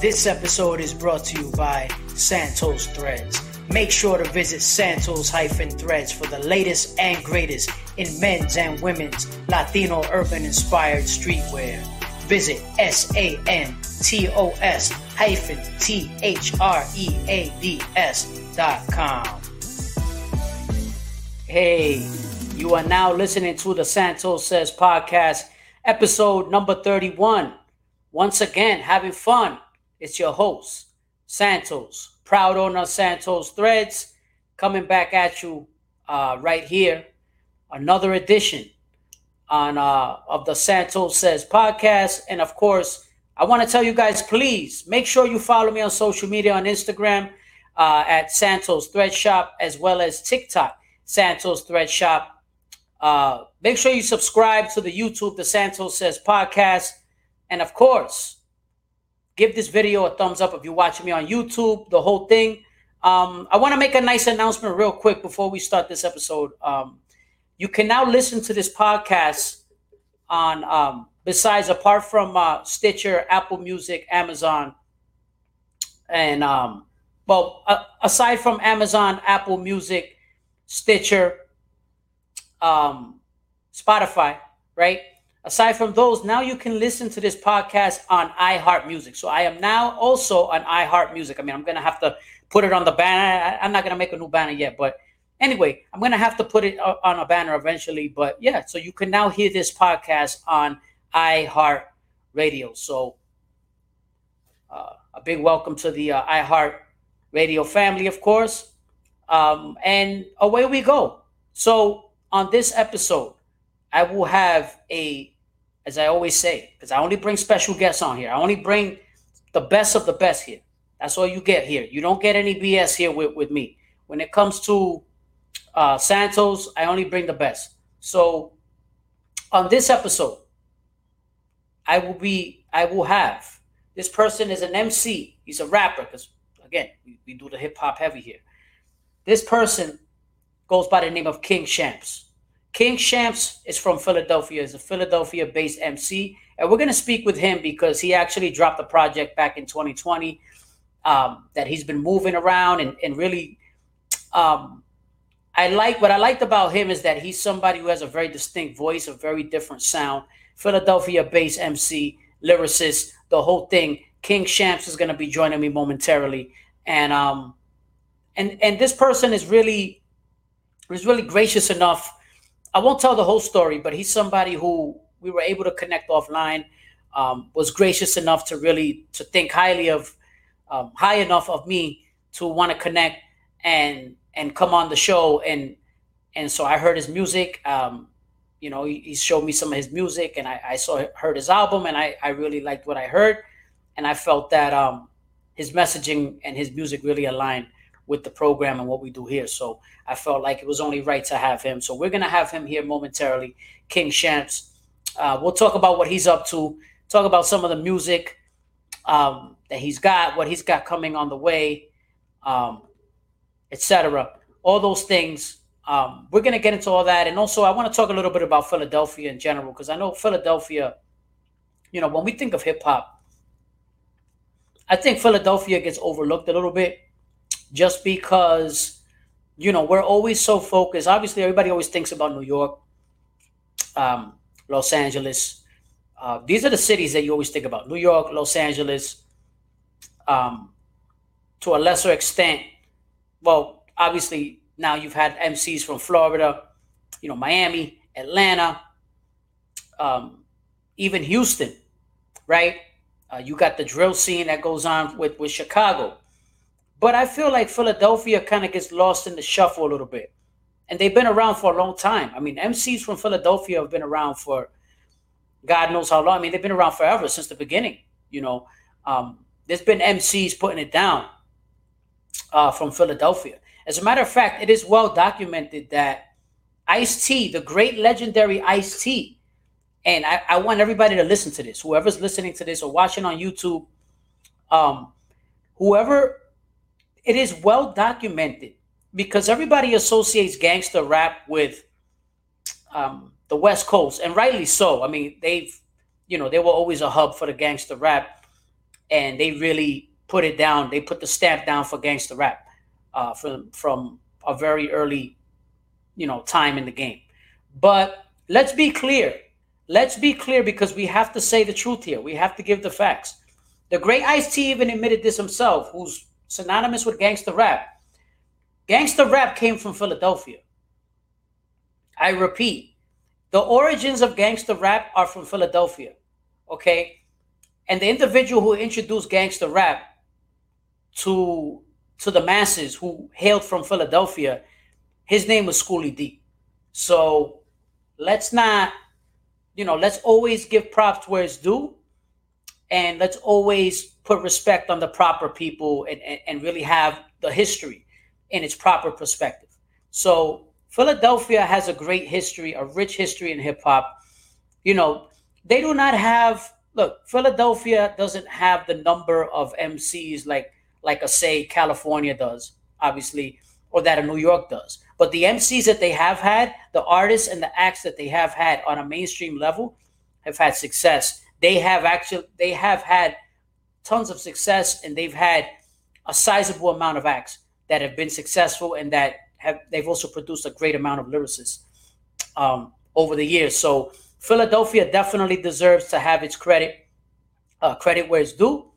This episode is brought to you by Santos Threads. Make sure to visit Santos-Threads for the latest and greatest in men's and women's Latino urban inspired streetwear. Visit S-A-N-T-O-S hyphen T-H-R-E-A-D-S dot com. Hey, you are now listening to the Santos Says podcast, episode number 31. Once again, having fun. It's your host, Santos, proud owner of Santos Threads, coming back at you uh, right here. Another edition on uh, of the Santos Says podcast. And of course, I want to tell you guys, please make sure you follow me on social media on Instagram uh, at Santos Thread Shop as well as TikTok Santos Thread Shop. Uh, make sure you subscribe to the YouTube, the Santos Says podcast. And of course, give this video a thumbs up if you're watching me on YouTube, the whole thing. Um, I want to make a nice announcement real quick before we start this episode. Um, you can now listen to this podcast on, um, besides, apart from uh, Stitcher, Apple Music, Amazon, and, um, well, uh, aside from Amazon, Apple Music, Stitcher, um, Spotify, right? Aside from those, now you can listen to this podcast on iHeart Music. So I am now also on iHeart Music. I mean, I'm gonna have to put it on the banner. I'm not gonna make a new banner yet, but anyway, I'm gonna have to put it on a banner eventually. But yeah, so you can now hear this podcast on iHeart Radio. So uh, a big welcome to the uh, iHeart Radio family, of course. Um, and away we go. So on this episode, I will have a, as I always say, because I only bring special guests on here. I only bring the best of the best here. That's all you get here. You don't get any BS here with, with me. When it comes to uh, Santos, I only bring the best. So on this episode, I will be, I will have this person is an MC. He's a rapper because again, we, we do the hip hop heavy here. This person goes by the name of King Shampz. King Shampz is from Philadelphia, is a Philadelphia based MC. And we're going to speak with him because he actually dropped a project back in 2020 um, that he's been moving around and, and really. Um, I like what I liked about him is that he's somebody who has a very distinct voice, a very different sound. Philadelphia based MC, lyricist, the whole thing. King Shampz is going to be joining me momentarily. And um, and and this person is really is really gracious enough I won't tell the whole story, but he's somebody who we were able to connect offline. Um, was gracious enough to really to think highly of, um, high enough of me to want to connect and and come on the show and and so I heard his music. Um, you know, he, he, showed me some of his music, and I, I saw heard his album, and I I really liked what I heard, and I felt that um, his messaging and his music really aligned with the program and what we do here. So I felt like it was only right to have him. So we're gonna have him here momentarily, King Shampz. Uh, we'll talk about what he's up to, talk about some of the music um, that he's got, what he's got coming on the way, um, etc. All those things. Um, we're gonna get into all that, and also I want to talk a little bit about Philadelphia in general because I know Philadelphia. You know, when we think of hip hop, I think Philadelphia gets overlooked a little bit just because you know we're always so focused. Obviously everybody always thinks about new york um, los angeles. Uh, these are the cities that you always think about. New york los angeles um, to a lesser extent. Well obviously now you've had mcs from florida you know miami atlanta um, even houston right? Uh, you got the drill scene that goes on with with chicago but I feel like Philadelphia kind of gets lost in the shuffle a little bit. And they've been around for a long time. I mean, MCs from Philadelphia have been around for God knows how long. I mean, they've been around forever since the beginning. You know, um, there's been MCs putting it down uh, from Philadelphia. As a matter of fact, it is well documented that Ice T, the great legendary Ice T, and I, I, want everybody to listen to this. Whoever's listening to this or watching on YouTube, um, whoever it is well documented because everybody associates gangster rap with um, the West Coast, and rightly so. I mean, they've, you know, they were always a hub for the gangster rap, and they really put it down. They put the stamp down for gangster rap uh, from from a very early, you know, time in the game. But let's be clear. Let's be clear because we have to say the truth here. We have to give the facts. The great Ice T even admitted this himself, who's synonymous with gangster rap. Gangster rap came from Philadelphia. I repeat, the origins of gangster rap are from Philadelphia. Okay. And the individual who introduced gangster rap to to the masses who hailed from Philadelphia, his name was Schoolly D. So let's not, you know, let's always give props where it's due. And let's always put respect on the proper people and, and, and really have the history in its proper perspective. So Philadelphia has a great history, a rich history in hip hop. You know, they do not have look, Philadelphia doesn't have the number of MCs like like a say California does, obviously, or that a New York does. But the MCs that they have had, the artists and the acts that they have had on a mainstream level have had success. They have actually they have had tons of success and they've had a sizable amount of acts that have been successful and that have they've also produced a great amount of lyricists um, over the years. So Philadelphia definitely deserves to have its credit uh, credit where it's due,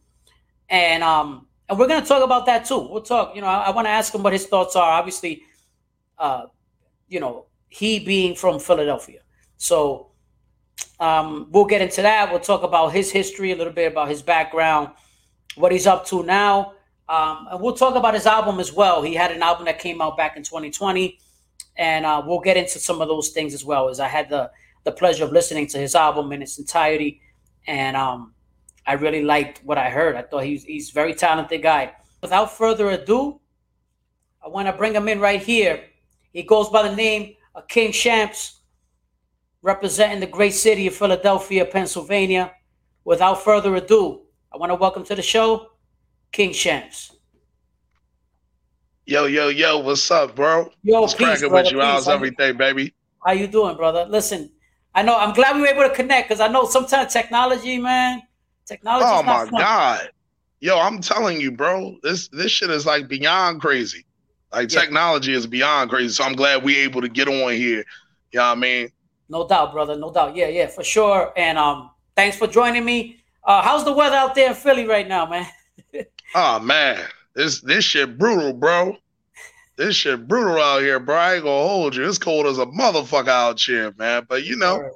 and um, and we're gonna talk about that too. We'll talk. You know, I, I want to ask him what his thoughts are. Obviously, uh, you know, he being from Philadelphia, so um, we'll get into that. We'll talk about his history, a little bit about his background, what he's up to now. Um, and we'll talk about his album as well. He had an album that came out back in 2020, and uh, we'll get into some of those things as well. As I had the the pleasure of listening to his album in its entirety, and um, I really liked what I heard. I thought he's he's a very talented guy. Without further ado, I want to bring him in right here. He goes by the name of King Shampz, representing the great city of Philadelphia, Pennsylvania. Without further ado, I want to welcome to the show King Shampz. Yo, yo, yo, what's up, bro? Yo, what's peace, cracking brother, with you? peace. How's How you- everything, baby? How you doing, brother? Listen, I know I'm glad we were able to connect because I know sometimes technology, man, technology. Oh my god. Yo, I'm telling you, bro, this this shit is like beyond crazy. Like Yeah. technology is beyond crazy. So I'm glad we able to get on here. You know what I mean? No doubt, brother. No doubt. Yeah, yeah, for sure. And um, thanks for joining me. Uh, how's the weather out there in Philly right now, man? Oh man, this this shit brutal, bro. This shit brutal out here, bro. I ain't gonna hold you. It's cold as a motherfucker out here, man. But you know, Word.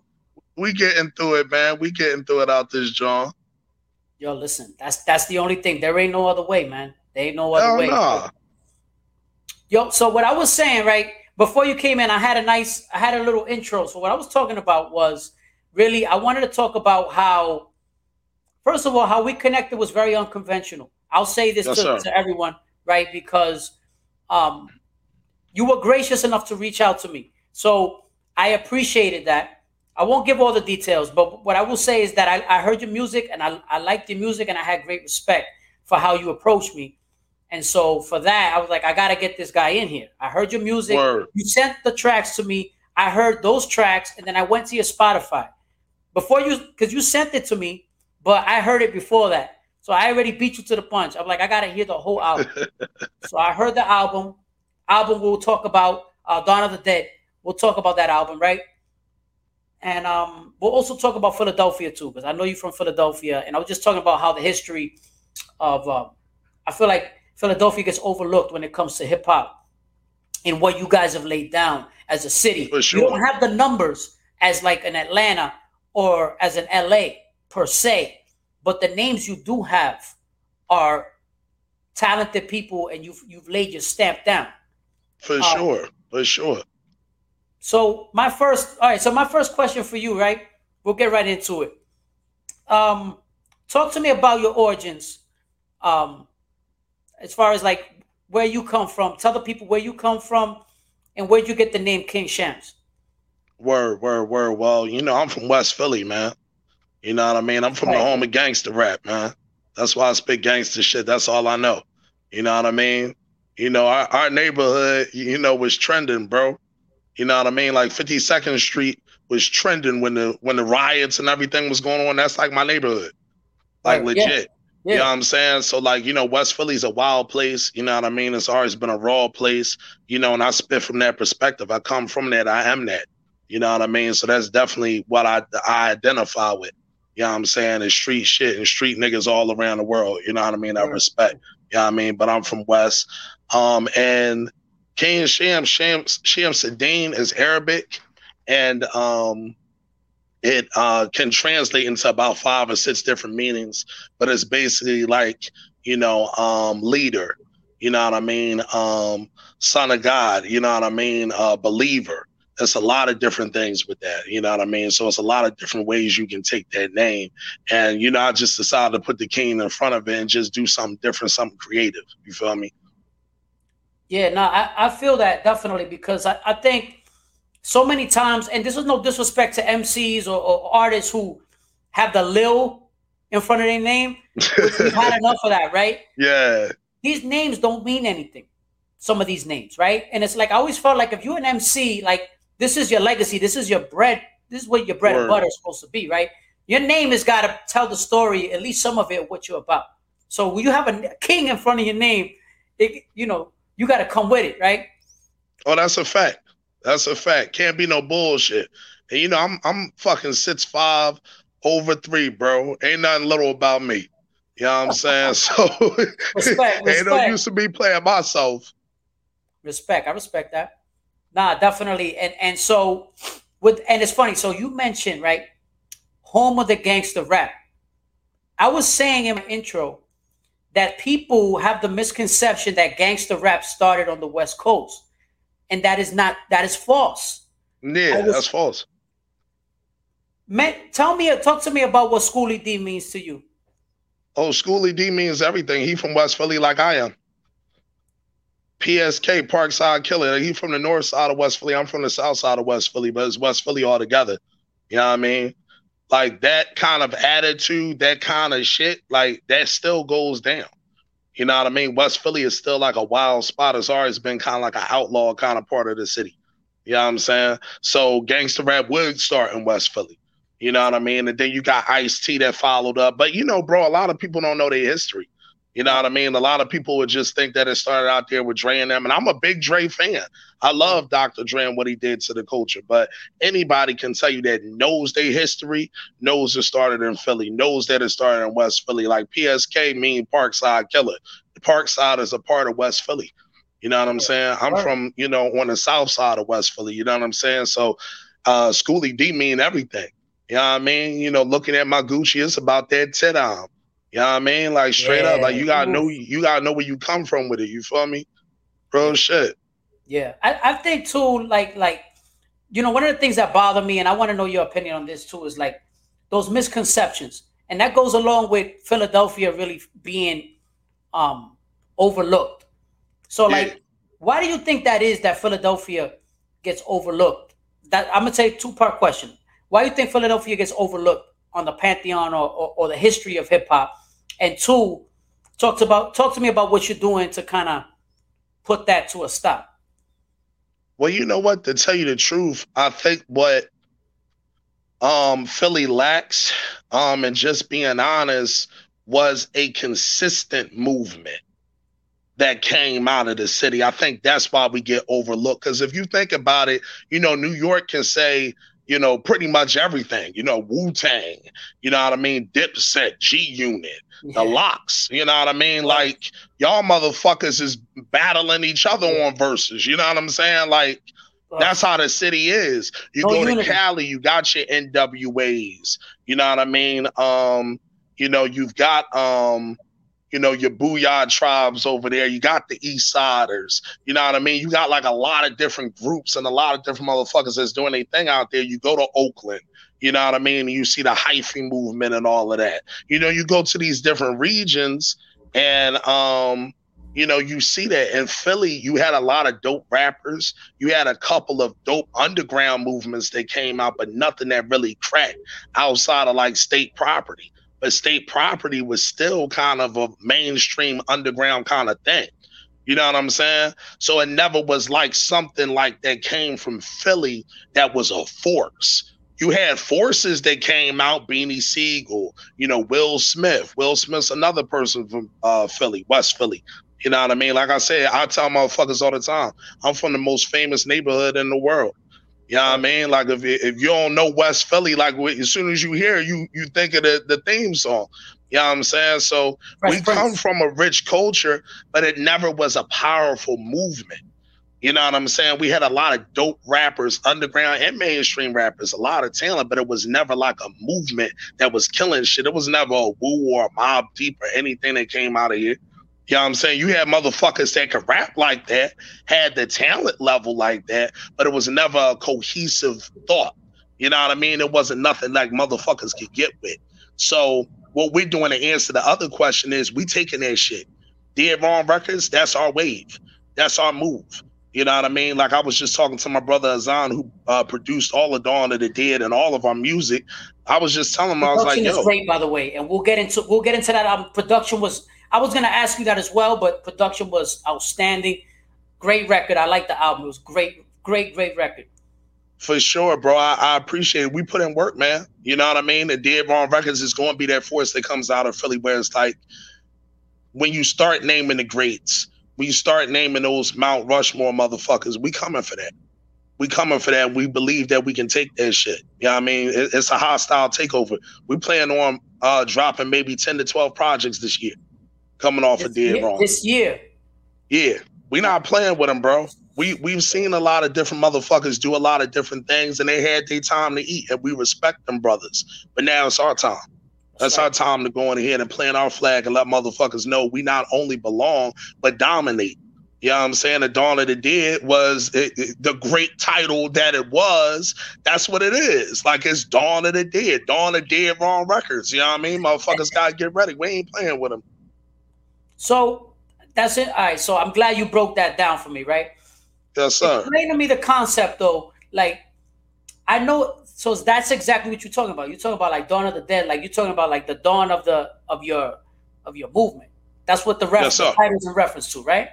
we getting through it, man. We getting through it out this John. Yo, listen, that's that's the only thing. There ain't no other way, man. There ain't no other Hell way. nah. Yo, so what I was saying, right before you came in, I had a nice, I had a little intro. So what I was talking about was really, I wanted to talk about how, first of all, how we connected was very unconventional. I'll say this Yes, to, to everyone, right? Because um, you were gracious enough to reach out to me, so I appreciated that. I won't give all the details, but what I will say is that I, I heard your music and I, I liked your music and I had great respect for how you approached me. And so for that, I was like, I gotta get this guy in here. I heard your music. Word. You sent the tracks to me. I heard those tracks, and then I went to your Spotify before you, because you sent it to me, but I heard it before that. So I already beat you to the punch. I'm like, I gotta hear the whole album. so I heard the album. Album we'll talk about. Uh, Dawn of the Dead. We'll talk about that album, right? And um, we'll also talk about Philadelphia too, because I know you're from Philadelphia, and I was just talking about how the history of. Uh, I feel like Philadelphia gets overlooked when it comes to hip hop and what you guys have laid down as a city. For You don't have the numbers as like an Atlanta or as an LA per se, but the names you do have are talented people, and you've you've laid your stamp down. For Uh, sure. For sure. So my first, all right. So my first question for you, right? We'll get right into it. Um, talk to me about your origins. Um, as far as like where you come from. Tell the people where you come from and where you get the name King Shampz. Word, word, word. Well, you know, I'm from West Philly, man. You know what I mean? I'm from the home of gangster rap, man. That's why I spit gangster shit. That's all I know. You know what I mean? You know, our, our neighborhood, you know, was trending, bro. You know what I mean? Like 52nd Street was trending when the when the riots and everything was going on. That's like my neighborhood. Like Right, legit. Yeah. You know what I'm saying? So like, you know, West Philly's a wild place. You know what I mean? It's always been a raw place. You know, and I spit from that perspective. I come from that. I am that. You know what I mean? So that's definitely what I I identify with. You know what I'm saying? Is street shit and street niggas all around the world. You know what I mean? I respect. You know what I mean? But I'm from West. Um, and King Sham, Sham, Sham Sadine is Arabic. And um, it uh, can translate into about five or six different meanings, but it's basically like, you know, um, leader, you know what I mean? Um, son of God, you know what I mean? Uh, believer. There's a lot of different things with that, you know what I mean? So it's a lot of different ways you can take that name. And, you know, I just decided to put the king in front of it and just do something different, something creative. You feel me? Yeah, no, I, I feel that definitely because I, I think so many times, and this is no disrespect to MCs or, or artists who have the Lil in front of their name. We've had enough of that, right? Yeah. These names don't mean anything. Some of these names, right? And it's like I always felt like if you're an MC, like this is your legacy, this is your bread, this is what your bread Word. and butter is supposed to be, right? Your name has got to tell the story, at least some of it, what you're about. So when you have a king in front of your name, it, you know, you got to come with it, right? Oh, that's a fact. That's a fact. Can't be no bullshit. And you know, I'm I'm fucking six five over three, bro. Ain't nothing little about me. You know what I'm saying? So respect, ain't no use to be playing myself. Respect. I respect that. Nah, definitely. And and so with and it's funny. So you mentioned, right, home of the gangster rap. I was saying in my intro that people have the misconception that gangster rap started on the West Coast and that is not that is false. Yeah, was, that's false. Man, tell me, talk to me about what Schoolly D means to you. Oh, Schoolly D means everything. He from West Philly, like I am. PSK, Parkside Killer. He from the north side of West Philly. I'm from the south side of West Philly, but it's West Philly all together. You know what I mean? Like that kind of attitude, that kind of shit, like that still goes down. You know what I mean? West Philly is still like a wild spot. It's always been kind of like an outlaw kind of part of the city. You know what I'm saying? So gangster rap would start in West Philly. You know what I mean? And then you got Ice T that followed up. But you know, bro, a lot of people don't know their history. You know what I mean? A lot of people would just think that it started out there with Dre and them. And I'm a big Dre fan. I love Dr. Dre and what he did to the culture. But anybody can tell you that knows their history, knows it started in Philly, knows that it started in West Philly. Like PSK mean Parkside Killer. Parkside is a part of West Philly. You know what I'm saying? I'm from, you know, on the south side of West Philly. You know what I'm saying? So uh Schoolly D mean everything. You know what I mean? You know, looking at my Gucci, it's about that tit arm. You know what I mean? Like straight yeah. up, like you gotta know you gotta know where you come from with it. You feel me? Bro shit. Yeah. I, I think too, like like you know, one of the things that bother me, and I want to know your opinion on this too, is like those misconceptions. And that goes along with Philadelphia really being um overlooked. So yeah. like why do you think that is that Philadelphia gets overlooked? That I'm gonna say two part question. Why do you think Philadelphia gets overlooked on the pantheon or, or, or the history of hip hop? And two, talk to about talk to me about what you're doing to kind of put that to a stop. Well, you know what? To tell you the truth, I think what um Philly lacks, um, and just being honest, was a consistent movement that came out of the city. I think that's why we get overlooked. Because if you think about it, you know, New York can say, you know, pretty much everything. You know, Wu Tang, you know what I mean? Dipset, G Unit, yeah. the LOX, you know what I mean? Like, y'all motherfuckers is battling each other on verses, you know what I'm saying? Like, that's how the city is. You no go to Cali, you got your NWAs, you know what I mean? Um, you know, you've got um, you know, your Booyah tribes over there. You got the East Siders. You know what I mean? You got like a lot of different groups and a lot of different motherfuckers that's doing their thing out there. You go to Oakland. You know what I mean? You see the hyphy movement and all of that. You know, you go to these different regions and um, you know, you see that in Philly, you had a lot of dope rappers. You had a couple of dope underground movements that came out, but nothing that really cracked outside of like state property but state property was still kind of a mainstream underground kind of thing. You know what I'm saying? So it never was like something like that came from Philly that was a force. you had forces that came out, Beanie Sigel, you know, Will Smith. Will Smith's another person from uh, Philly, West Philly. You know what I mean? Like I said, I tell motherfuckers all the time, I'm from the most famous neighborhood in the world. You know what I mean? Like if if you don't know West Philly, like as soon as you hear you you think of the, the theme song. You know what I'm saying? So we come from a rich culture, but it never was a powerful movement. You know what I'm saying? We had a lot of dope rappers, underground and mainstream rappers, a lot of talent, but it was never like a movement that was killing shit. It was never a Wu or a Mobb Deep or anything that came out of here. You know what I'm saying? You had motherfuckers that could rap like that, had the talent level like that, but it was never a cohesive thought. You know what I mean? It wasn't nothing like motherfuckers could get with. So what we're doing to answer the other question is we taking that shit. Dead Wrong Records, that's our wave. That's our move. You know what I mean? Like I was just talking to my brother Azan, who uh, produced all of Dawn of the Dead and all of our music. I was just telling him, I was like, "Yo, great, by the way." And we'll get into we'll get into that. Um, production was. I was gonna ask you that as well, but production was outstanding. Great record. I like the album. It was great, great, great record. For sure, bro. I, I, appreciate it. We put in work, man. You know what I mean? The Dead Wrong Records is going to be that force that comes out of Philly, where it's like when you start naming the greats we start naming those Mount Rushmore motherfuckers, we coming for that. We coming for that. We believe that we can take that shit. You know what I mean? it's a hostile takeover. We plan on uh, dropping maybe 10 to 12 projects this year, coming off this of Dead year, Wrong. This year. Yeah. We not playing with them, bro. We we've seen a lot of different motherfuckers do a lot of different things and they had their time to eat and we respect them brothers. But now it's our time. That's our time to go in ahead and plant our flag and let motherfuckers know we not only belong, but dominate. You know what I'm saying? The Dawn of the Dead was it, it, the great title that it was. That's what it is. Like it's Dawn of the Dead, Dawn of Dead Wrong Records. You know what I mean? Motherfuckers got to get ready. We ain't playing with them. So that's it. All right. So I'm glad you broke that down for me, right? Yes, sir. Explain to me the concept though. Like, I know so that's exactly what you're talking about. You're talking about like dawn of the dead, like you're talking about like the dawn of the of your of your movement. That's what the reference yes, title's in reference to, right?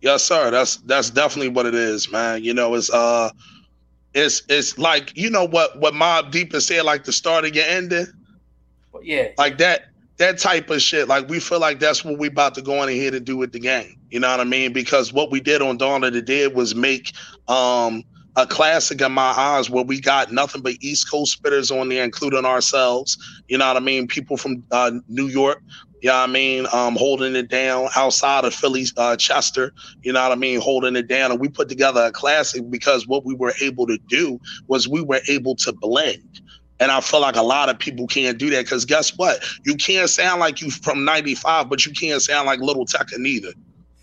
Yes, sir. That's that's definitely what it is, man. You know, it's uh it's it's like you know what what Mobb Deep said, like the start of your ending. Yeah. Like that that type of shit. Like we feel like that's what we about to go in here to do with the game. You know what I mean? Because what we did on Dawn of the Dead was make um a classic in my eyes where we got nothing but East Coast spitters on there, including ourselves. You know what I mean? People from uh, New York, you know what I mean? Um, holding it down outside of Philly, uh, Chester, you know what I mean? Holding it down. And we put together a classic because what we were able to do was we were able to blend. And I feel like a lot of people can't do that because guess what? You can't sound like you from 95, but you can't sound like Little Tecca neither.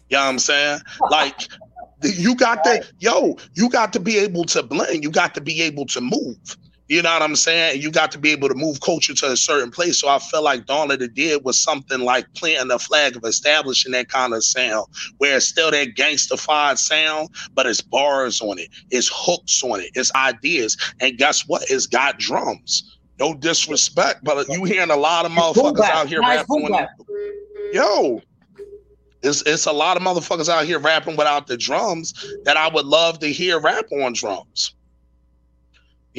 You know what I'm saying? Like you got to, yo, you got to be able to blend. You got to be able to move. You know what I'm saying? You got to be able to move culture to a certain place. So I felt like Dawn of the Dead was something like planting the flag of establishing that kind of sound, where it's still that gangstified sound, but it's bars on it, it's hooks on it, it's ideas. And guess what? It's got drums. No disrespect, but you hearing a lot of motherfuckers out here nice rapping. Yo, it's it's a lot of motherfuckers out here rapping without the drums that I would love to hear rap on drums.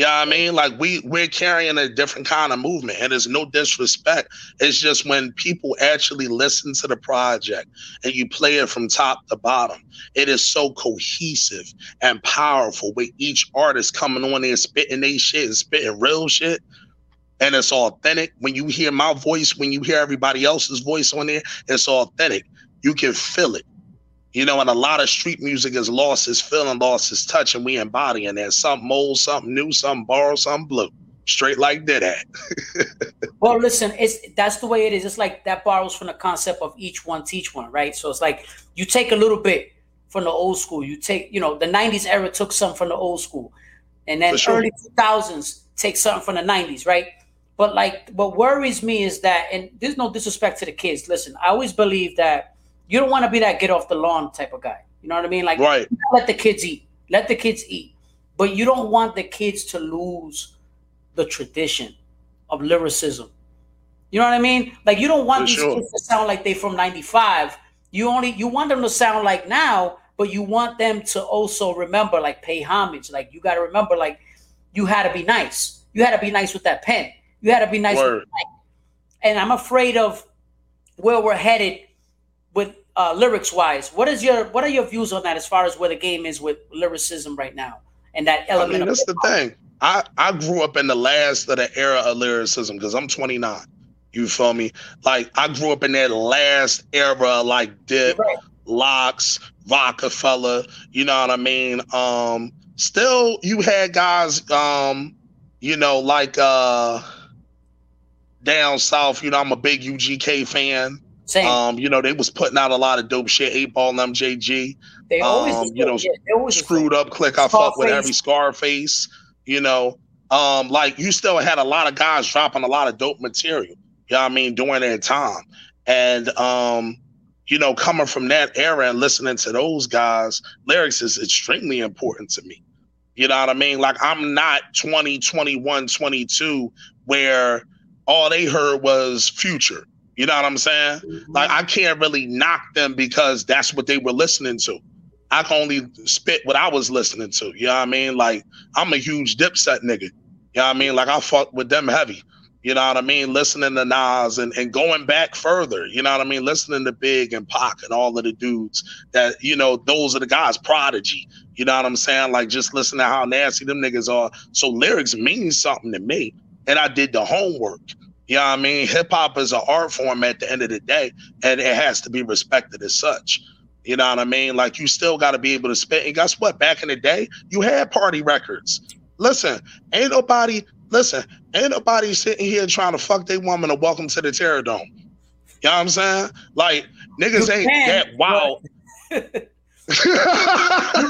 You know what I mean? Like we we're carrying a different kind of movement, and it's no disrespect. It's just when people actually listen to the project and you play it from top to bottom, it is so cohesive and powerful. With each artist coming on there spitting their shit and spitting real shit, and it's authentic. When you hear my voice, when you hear everybody else's voice on there, it's authentic you can feel it. You know, and a lot of street music is lost its feeling, lost its touch, and we embodying that. Something old, something new, something borrowed, something blue. Straight like that well, listen, it's that's the way it is. It's like that borrows from the concept of each one teach one, right? So it's like you take a little bit from the old school. You take, you know, the 90s era took some from the old school. And then sure. early 2000s take something from the 90s, right? But like what worries me is that, and there's no disrespect to the kids. Listen, I always believe that you don't want to be that get off the lawn type of guy. You know what I mean? Like, right. let the kids eat. Let the kids eat. But you don't want the kids to lose the tradition of lyricism. You know what I mean? Like, you don't want For these sure. kids to sound like they from '95. You only you want them to sound like now, but you want them to also remember, like pay homage. Like you got to remember, like you had to be nice. You had to be nice with that pen. You had to be nice. and I'm afraid of where we're headed uh, lyrics wise. What is your what are your views on that as far as where the game is with lyricism right now and that element? I mean, that's the thing. I I grew up in the last of the era of lyricism because I'm 29. You feel me? Like I grew up in that last era, like Dip, right. LOX, Roc-A-Fella. You know what I mean? Um, still, you had guys, um, you know, like uh, down south. You know, I'm a big UGK fan. Same. Um, you know, they was putting out a lot of dope shit. Eight Ball and MJG. They always, um, you know, yeah, always screwed up. Click. I fuck with every Scarface. You know, um, like you still had a lot of guys dropping a lot of dope material. You know what I mean? During that time. And um, you know, coming from that era and listening to those guys, lyrics is extremely important to me. You know what I mean? Like I'm not 20, 21, 22 where all they heard was future. You know what I'm saying? Mm-hmm. Like I can't really knock them because that's what they were listening to. I can only spit what I was listening to. You know what I mean? Like I'm a huge dipset nigga. You know what I mean? Like I fuck with them heavy. You know what I mean? Listening to Nas and, and going back further, you know what I mean? Listening to Big and Pac and all of the dudes that, you know, those are the guys, Prodigy. You know what I'm saying? Like just listen to how nasty them niggas are. So lyrics mean something to me. And I did the homework. You know what I mean? Hip hop is an art form at the end of the day, and it has to be respected as such. You know what I mean? Like you still got to be able to spit. And guess what? Back in the day, you had party records. Listen, ain't nobody Listen, ain't nobody sitting here trying to fuck their woman or welcome to the Terrordome. You know what I'm saying? Like niggas you ain't can, that wild. you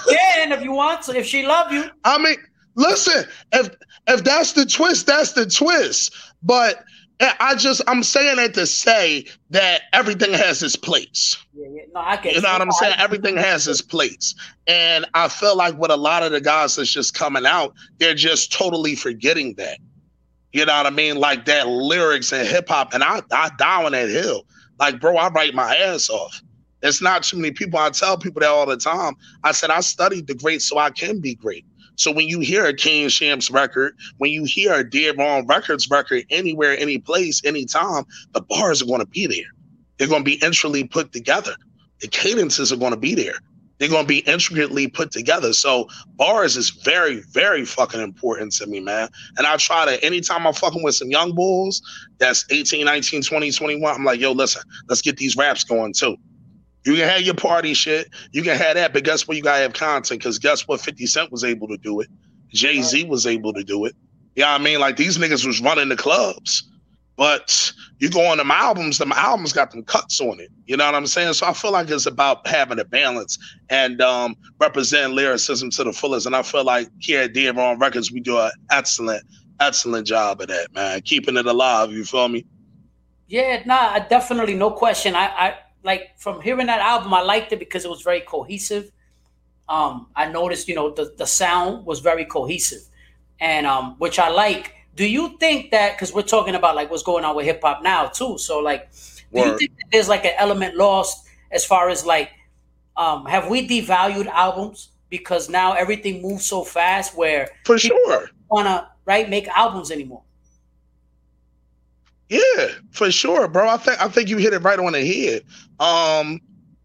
can if you want to, if she love you. I mean, listen, if if that's the twist, that's the twist. But I just I'm saying it to say that everything has its place. Yeah, yeah. No, I get you know what I'm saying. Everything has its place, and I feel like with a lot of the guys that's just coming out, they're just totally forgetting that. You know what I mean? Like that lyrics and hip hop, and I I die on that hill. Like, bro, I write my ass off. It's not too many people. I tell people that all the time. I said I studied the great so I can be great. So when you hear a King Shampz record, when you hear a Dead Records record anywhere, any place, anytime, the bars are going to be there. They're going to be intricately put together. The cadences are going to be there. They're going to be intricately put together. So bars is very, very fucking important to me, man. And I try to, anytime I'm fucking with some young bulls that's 18, 19, 20, 21, I'm like, yo, listen, let's get these raps going too. You can have your party shit. You can have that, but guess what? You gotta have content because guess what? 50 Cent was able to do it. Jay Z was able to do it. Yeah, you know I mean, like these niggas was running the clubs. But you go on them albums, them albums got them cuts on it. You know what I'm saying? So I feel like it's about having a balance and um, representing lyricism to the fullest. And I feel like here at Dead Wrong Records, we do an excellent, excellent job of that, man. Keeping it alive, you feel me? Yeah, nah, definitely, no question. I, I like from hearing that album, I liked it because it was very cohesive. Um, I noticed, you know, the, the sound was very cohesive, and um, which I like. Do you think that because we're talking about like what's going on with hip hop now too? So like, do Word. you think there's like an element lost as far as like, um, have we devalued albums because now everything moves so fast where for sure wanna right make albums anymore? Yeah, for sure, bro. I think I think you hit it right on the head. Um,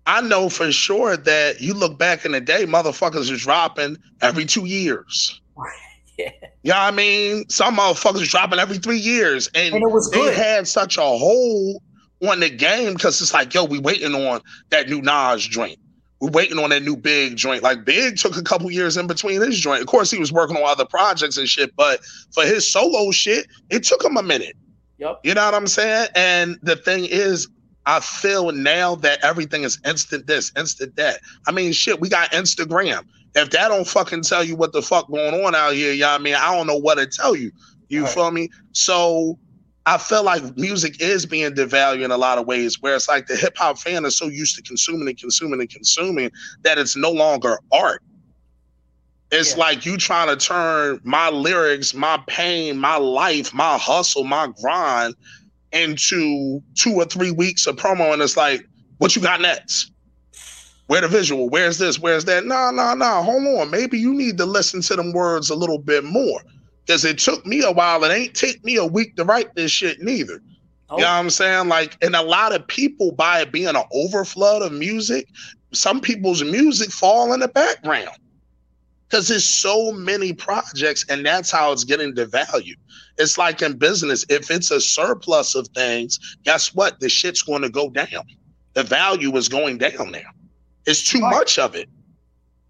I know for sure that you look back in the day, motherfuckers is dropping every two years. yeah. You know what I mean? Some motherfuckers dropping every three years. And, and it was good. they had such a hold on the game because it's like, yo, we waiting on that new Nas joint. We're waiting on that new Big joint. Like Big took a couple years in between his joint. Of course, he was working on other projects and shit, but for his solo shit, it took him a minute. Yep. You know what I'm saying? And the thing is, I feel now that everything is instant this, instant that. I mean, shit, we got Instagram. If that don't fucking tell you what the fuck going on out here, you know I mean, I don't know what to tell you. You right. feel me? So I feel like music is being devalued in a lot of ways, where it's like the hip hop fan is so used to consuming and consuming and consuming that it's no longer art. It's yeah. like you trying to turn my lyrics, my pain, my life, my hustle, my grind into two or three weeks of promo, and it's like, what you got next? Where the visual? Where's this? Where's that? No, no, no. Hold on. Maybe you need to listen to them words a little bit more. Because it took me a while. It ain't take me a week to write this shit neither. Oh. You know oh. what I'm saying? Like, and a lot of people by it being an overflood of music, some people's music fall in the background. Because there's so many projects, and that's how it's getting devalued. It's like in business, if it's a surplus of things, guess what? The shit's going to go down. The value is going down now. It's too right. much of it.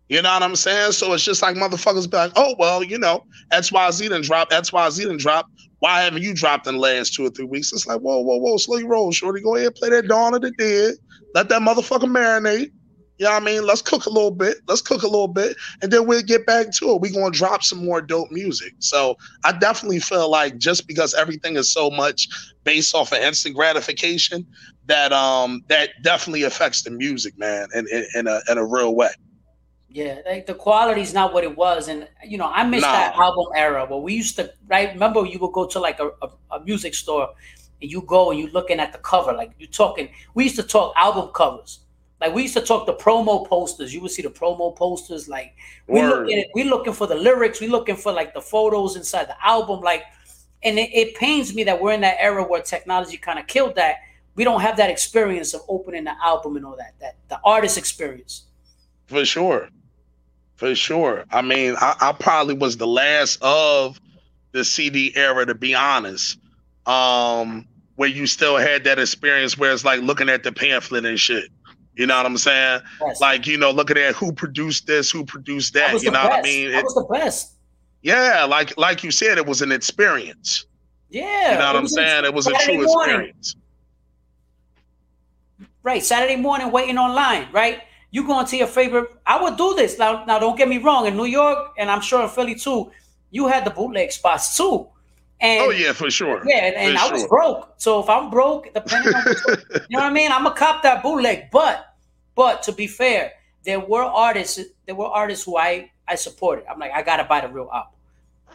You know what I'm saying? So it's just like motherfuckers be like, oh well, you know, XYZ didn't drop, XYZ didn't drop. Why haven't you dropped in the last two or three weeks? It's like, whoa, whoa, whoa, slow your roll, shorty. Go ahead, play that Dawn of the Dead. Let that motherfucker marinate. You know what I mean? Let's cook a little bit. Let's cook a little bit. And then we'll get back to it. We're gonna drop some more dope music. So I definitely feel like just because everything is so much based off of instant gratification, that um that definitely affects the music, man, in, in, in a in a real way. Yeah, like the quality is not what it was, and you know I miss nah. that album era where we used to. Right, remember you would go to like a, a, a, music store, and you go and you looking at the cover, like you talking. We used to talk album covers, like we used to talk the promo posters. You would see the promo posters, like we looking we looking for the lyrics, we're looking for like the photos inside the album, like. And it, it pains me that we're in that era where technology kind of killed that. We don't have that experience of opening the album and all that that the artist experience. For sure. For sure. I mean I, I, probably was the last of the cd era to be honest um where you still had that experience where it's like looking at the pamphlet and shit you know what i'm saying yes. like you know looking at who produced this who produced that, you know best. what i mean that it, was the best yeah like like you said it was an experience yeah you know what i'm saying it was a true morning. experience right? Saturday morning waiting online, right? You going to your favorite. I would do this. Now, now don't get me wrong. In New York, and I'm sure in Philly too, you had the bootleg spots too. Oh, and oh yeah, for sure. Yeah, and, and I was sure. broke. So if I'm broke, depending on you know what I mean, I'm a cop that bootleg. But but to be fair, there were artists, there were artists who I I supported. I'm like, I gotta buy the real album.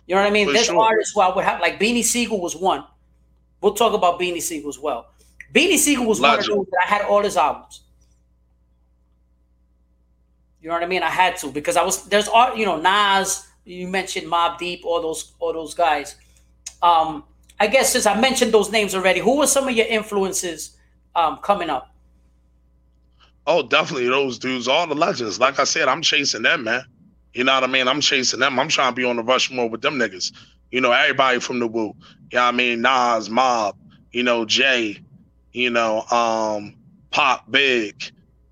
You know what I mean? For There's sure. artists who I would have like Beanie Sigel was one. We'll talk about Beanie Sigel as well. Beanie Sigel was one of those that I had all his albums. You know what I mean? I had to because I was there's art, you know, Nas, you mentioned Mobb Deep, all those all those guys. Um, I guess since I mentioned those names already, who were some of your influences um, coming up? Oh, definitely those dudes, all the legends. Like I said, I'm chasing them, man. You know what I mean? I'm chasing them. I'm trying to be on the Rushmore with them niggas. You know, everybody from the Wu. You know I mean? Nas, Mobb, you know, Jay, you know, um, Pop Big,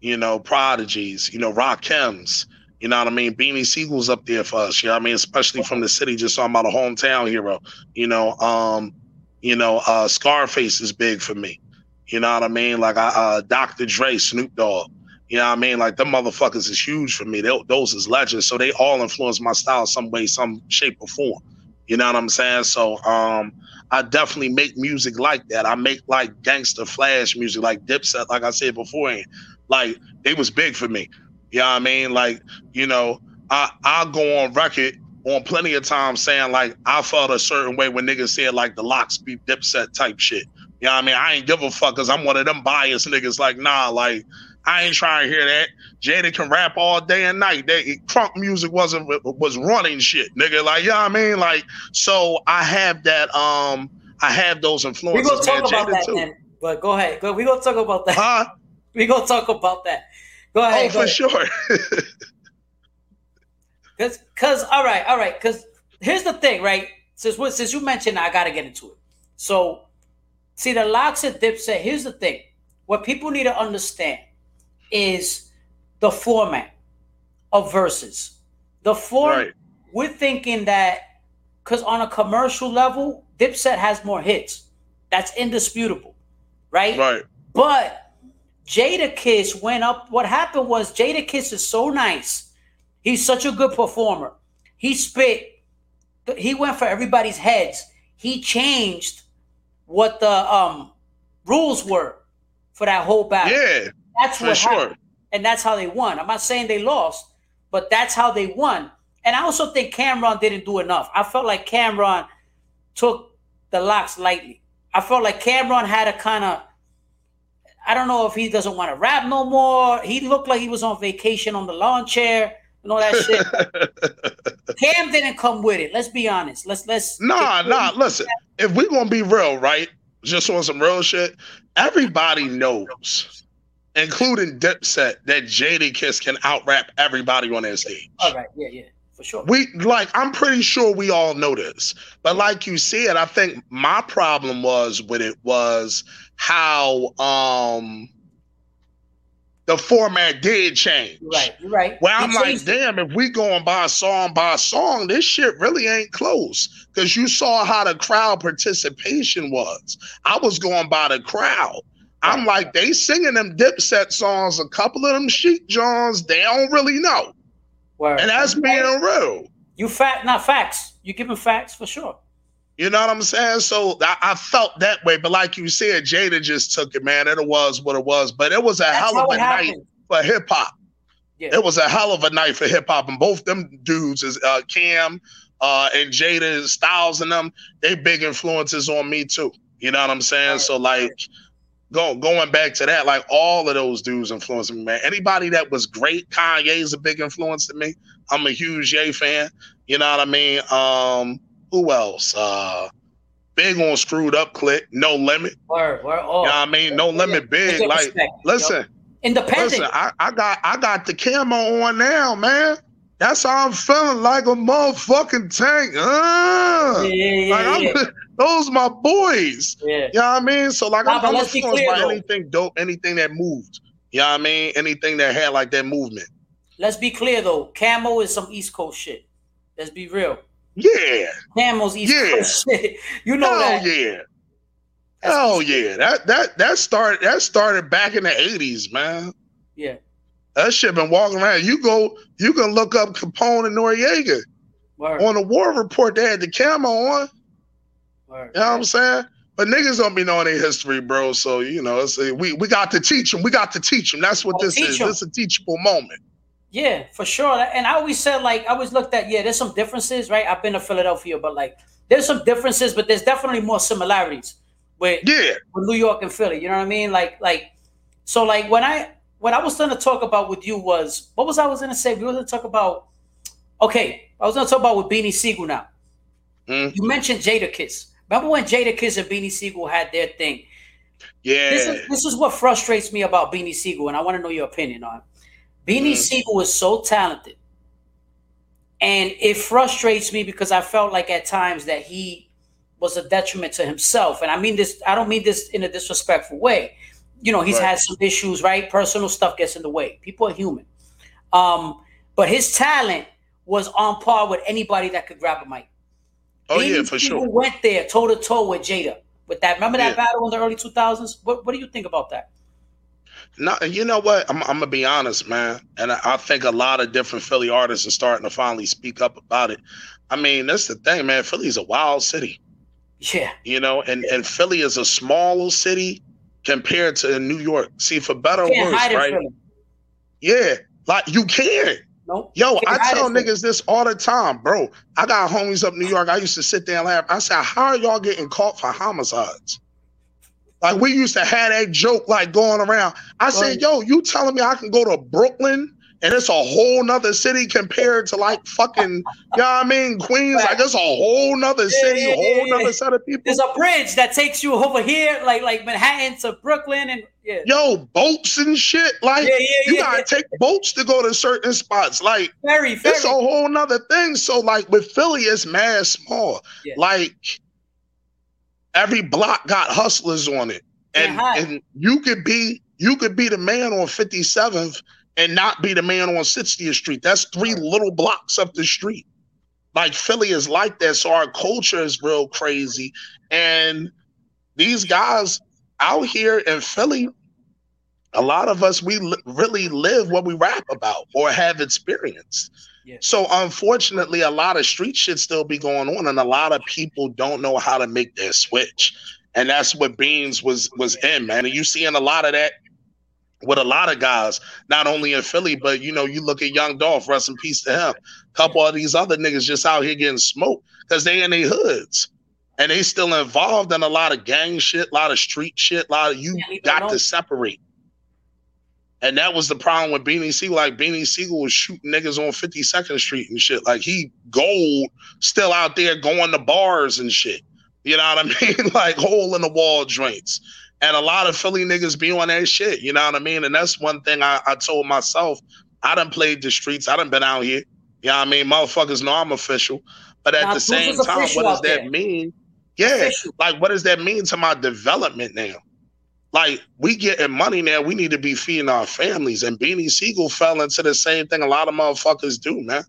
you know, Prodigies, you know, Rakims, you know what I mean? Beanie Sigel's up there for us, you know what I mean? Especially from the city, just talking about a hometown hero, you know, um, you know, uh, Scarface is big for me. You know what I mean? Like I, uh, Dr. Dre, Snoop Dogg. You know what I mean? Like them motherfuckers is huge for me. They, those is legends. So they all influence my style some way, some shape or form. You know what I'm saying? So um, I definitely make music like that. I make like gangster flash music, like Dipset, like I said before. Like they was big for me. You know what I mean? Like, you know, I i go on record on plenty of times saying like I felt a certain way when niggas said like the LOX be dipset type shit. You know what I mean? I ain't give a fuck because I'm one of them biased niggas like, nah, like I ain't trying to hear that. Jada can rap all day and night. That crunk music wasn't was running shit, nigga. Like, yeah, you know what I mean, like, so I have that. Um, I have those influences. We gonna talk man. about Jada that, too. man. But go ahead. Go. We gonna talk about that. Huh? We gonna talk about that. Go ahead. Oh, go for ahead. sure. Cause, cause, all right, all right. Cause here's the thing, right? Since since you mentioned, I gotta get into it. So, see the LOX and Dipset. Here's the thing: what people need to understand is the format of verses. The form right. we're thinking that because on a commercial level, Dipset has more hits. That's indisputable, right? Right. But Jadakiss went up. What happened was Jadakiss is so nice. He's such a good performer. He spit. He went for everybody's heads. He changed what the um rules were for that whole battle. Yeah. That's what sure. happened. And that's how they won. I'm not saying they lost, but that's how they won. And I also think Cam'ron didn't do enough. I felt like Cam'ron took the LOX lightly. I felt like Cam'ron had a kind of I don't know if he doesn't want to rap no more. He looked like he was on vacation on the lawn chair and all that shit. Cam didn't come with it. Let's be honest. Let's let's Nah, nah. Listen, if we're gonna be real, right? Just on some real shit, everybody knows, including Dipset, that Jadakiss can out rap everybody on their stage. All right, yeah, yeah for sure. We like I'm pretty sure we all know this. But like you said, I think my problem was with it was how um the format did change. You're right, you're right. Well, I'm like, damn, if we going by song by song, this shit really ain't close. Cause you saw how the crowd participation was. I was going by the crowd. I'm like, they singing them dipset songs, a couple of them Sheek Johns, they don't really know. Word. And that's being real. You fact, not facts. You giving facts for sure. You know what I'm saying? So I, I, felt that way, but like you said, Jada just took it, man. It was what it was, but it was a that's hell of a night for hip hop. Yeah. It was a hell of a night for hip hop, and both them dudes is uh, Cam uh, and Jada Styles and them. They big influences on me too. You know what I'm saying? Right. So like go, going back to that, like all of those dudes influenced me, man. Anybody that was great, Kanye is a big influence to me. I'm a huge Ye fan. You know what I mean? Um, who else? Uh, big on screwed up click, no limit. Word, word, oh. You know what I mean? No limit, big. Like, respect, listen, independent. Listen, I, I got I got the camo on now, man. That's how I'm feeling like a motherfucking tank. Uh, yeah, yeah, like yeah. those my boys. Yeah. You know what I mean? So like nah, I'm, I'm influenced by though. anything dope, anything that moved. You know what I mean? Anything that had like that movement. Let's be clear though, camo is some East Coast shit. Let's be real. Yeah. Camo's East yeah. Coast shit. You know Hell that. yeah. Oh yeah. That that that started that started back in the 80s, man. Yeah. That shit been walking around. You go, you can look up Capone and Noreaga Word. On the war report, they had the camo on. Word. You know what I'm saying? But niggas don't be knowing their history, bro. So you know, it's a, we we got to teach them. We got to teach them. That's what oh, this is. Them. This is a teachable moment. Yeah, for sure. And I always said, like, I always looked at, yeah, there's some differences, right? I've been to Philadelphia, but like, there's some differences, but there's definitely more similarities with yeah with New York and Philly. You know what I mean? Like, like, so like when I what I was going to talk about with you was what was I was going to say? We were going to talk about. Okay, I was going to talk about with Beanie Sigel now. Mm. You mentioned Jadakiss. Remember when Jadakiss and Beanie Sigel had their thing? Yeah. This is, this is what frustrates me about Beanie Sigel, and I want to know your opinion on. It. Beanie mm. Sigel is so talented, and it frustrates me because I felt like at times that he was a detriment to himself, and I mean this. I don't mean this in a disrespectful way you know, he's right. had some issues, right? Personal stuff gets in the way. People are human. Um, but his talent was on par with anybody that could grab a mic. Oh yeah, for sure. Went there toe to toe with Jada with that. Remember that yeah. battle in the early two thousands? What What do you think about that? No, you know what? I'm, I'm, gonna be honest, man, and I, I, think a lot of different Philly artists are starting to finally speak up about it. I mean, that's the thing, man. Philly's a wild city. Yeah. You know, and and Philly is a small city compared to New York. See, for better or worse, right? Yeah, like you can't. Nope. Yo, I tell niggas this all the time, bro. I got homies up in New York. I used to sit there and laugh. I said, "How are y'all getting caught for homicides?" Like we used to have that joke like going around. I said, "Yo, you telling me I can go to Brooklyn and it's a whole nother city compared to like fucking, you know what I mean, Queens. Like it's a whole nother city, yeah, yeah, whole yeah, nother set of people. There's a bridge that takes you over here, like like Manhattan to Brooklyn, and yeah. Yo, boats and shit. Like you gotta take boats to go to certain spots. Like very, very. It's a whole nother thing. So like with Philly, it's mad small. Like every block got hustlers on it, and and you could be you could be the man on 57th and not be the man on 60th Street. That's three little blocks up the street. Like Philly is like that. So our culture is real crazy. And these guys out here in Philly, a lot of us, we li- really live what we rap about or have experienced. Yeah. So unfortunately, a lot of street shit still be going on, and a lot of people don't know how to make their switch. And that's what Beans was was in, man. And you seeing a lot of that with a lot of guys, not only in Philly, but you know, you look at Young Dolph, rest in peace to him. A couple of these other niggas just out here getting smoked because they in their hoods. and they still involved in a lot of gang shit, a lot of street shit, a lot of you yeah, got to separate. And that was the problem with Beanie Sigel. Like Beanie Sigel was shooting niggas on 52nd Street and shit. Like he gold still out there going to bars and shit. You know what I mean? like hole in the wall joints. And a lot of Philly niggas be on that shit. You know what I mean? And that's one thing I, I told myself. I done played the streets. I done been out here. You know what I mean? Motherfuckers know I'm official. But at now, the same time, what does that there. mean? Yeah. Official. Like, what does that mean to my development now? Like, we getting money now. We need to be feeding our families. And Beanie Sigel fell into the same thing a lot of motherfuckers do, man.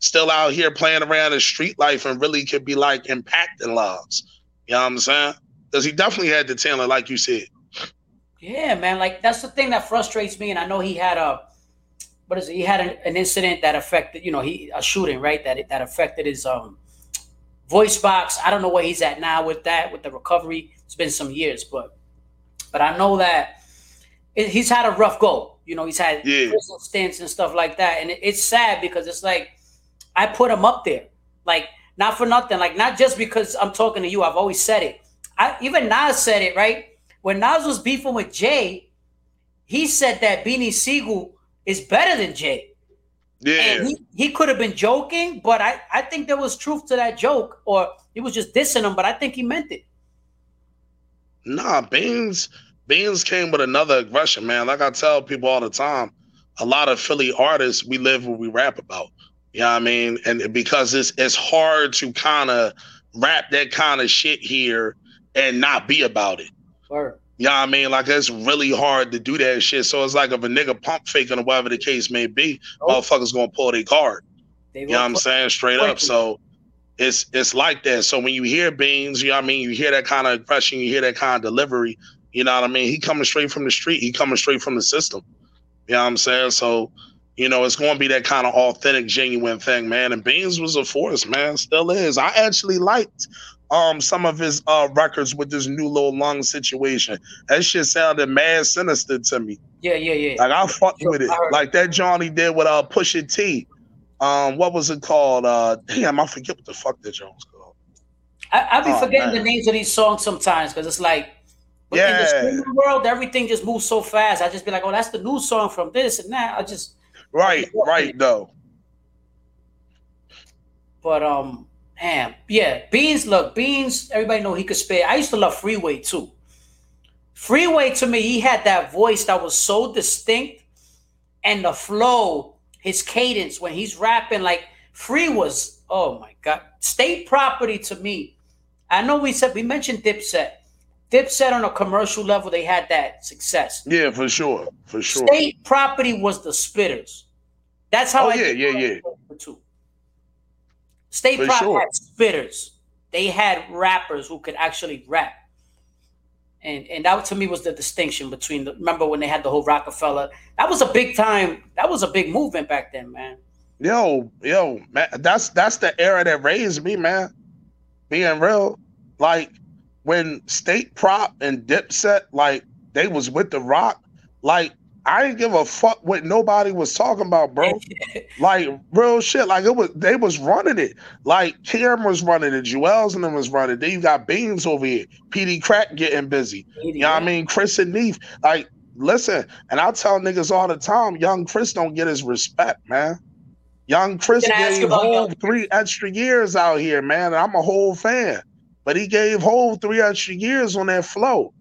Still out here playing around in street life and really could be like impacting lives. You know what I'm saying? Because he definitely had the talent, like you said. Yeah, man. Like that's the thing that frustrates me. And I know he had a what is it? He had an, an incident that affected, you know, he a shooting, right? That that affected his um voice box. I don't know where he's at now with that, with the recovery. It's been some years, but but I know that it, he's had a rough go. You know, he's had yeah. stints and stuff like that, and it, it's sad because it's like I put him up there, like not for nothing, like not just because I'm talking to you. I've always said it. I even Nas said it right when Nas was beefing with Jay. He said that Beanie Sigel is better than Jay. Yeah. And he, he could have been joking, but I, I think there was truth to that joke, or he was just dissing him, but I think he meant it. Nah, Beans Beans came with another aggression, man. Like I tell people all the time, a lot of Philly artists, we live what we rap about. You know what I mean? And because it's it's hard to kind of rap that kind of shit here and not be about it. Sure. You know what I mean? Like it's really hard to do that shit. So it's like if a nigga pump faking or whatever the case may be, oh. motherfuckers gonna pull their card. They you know what I'm saying? Straight up. So it's it's like that. So when you hear Beans, you know what I mean? You hear that kind of aggression, you hear that kind of delivery. You know what I mean? He coming straight from the street. He coming straight from the system. You know what I'm saying? So, you know, it's going to be that kind of authentic, genuine thing, man. And Beans was a force, man. Still is. I actually liked um some of his uh records with this new little lung situation. That shit sounded mad sinister to me. Yeah, yeah, yeah. Like I fucked with it. Like that Johnny did with uh Pusha T. Um, what was it called? Uh damn, I forget what the fuck that Jones called. I, I be oh, forgetting man. the names of these songs sometimes because it's like yeah. in the world, everything just moves so fast. I just be like, oh, that's the new song from this and that. I just right, right, though. But um, Damn. Yeah. Beans, look, Beans, everybody know he could spit. I used to love Freeway too. Freeway to me, he had that voice that was so distinct and the flow, his cadence when he's rapping, like Free was, oh my God. State property to me. I know we said we mentioned Dipset. Dipset on a commercial level, they had that success. Yeah, for sure. For sure. State property was the spitters. That's how oh, I yeah, yeah, yeah. Too. State property sure. had spitters. They had rappers who could actually rap. And and that to me was the distinction between the remember when they had the whole Roc-A-Fella. That was a big time, that was a big movement back then, man. Yo, yo, man, that's that's the era that raised me, man. Being real. Like when State Prop and Dipset, like they was with the rock, like I didn't give a fuck what nobody was talking about, bro. like real shit. Like it was they was running it. Like Cam was running it, Juelz and them was running. Then you got Beans over here, Peedi Crakk getting busy. You know what I mean? Chris and Neef. Like, listen, and I tell niggas all the time, young Chris don't get his respect, man. Young Chris gave Hov three extra years out here, man. I'm a whole fan. But he gave Hov three extra years on that flow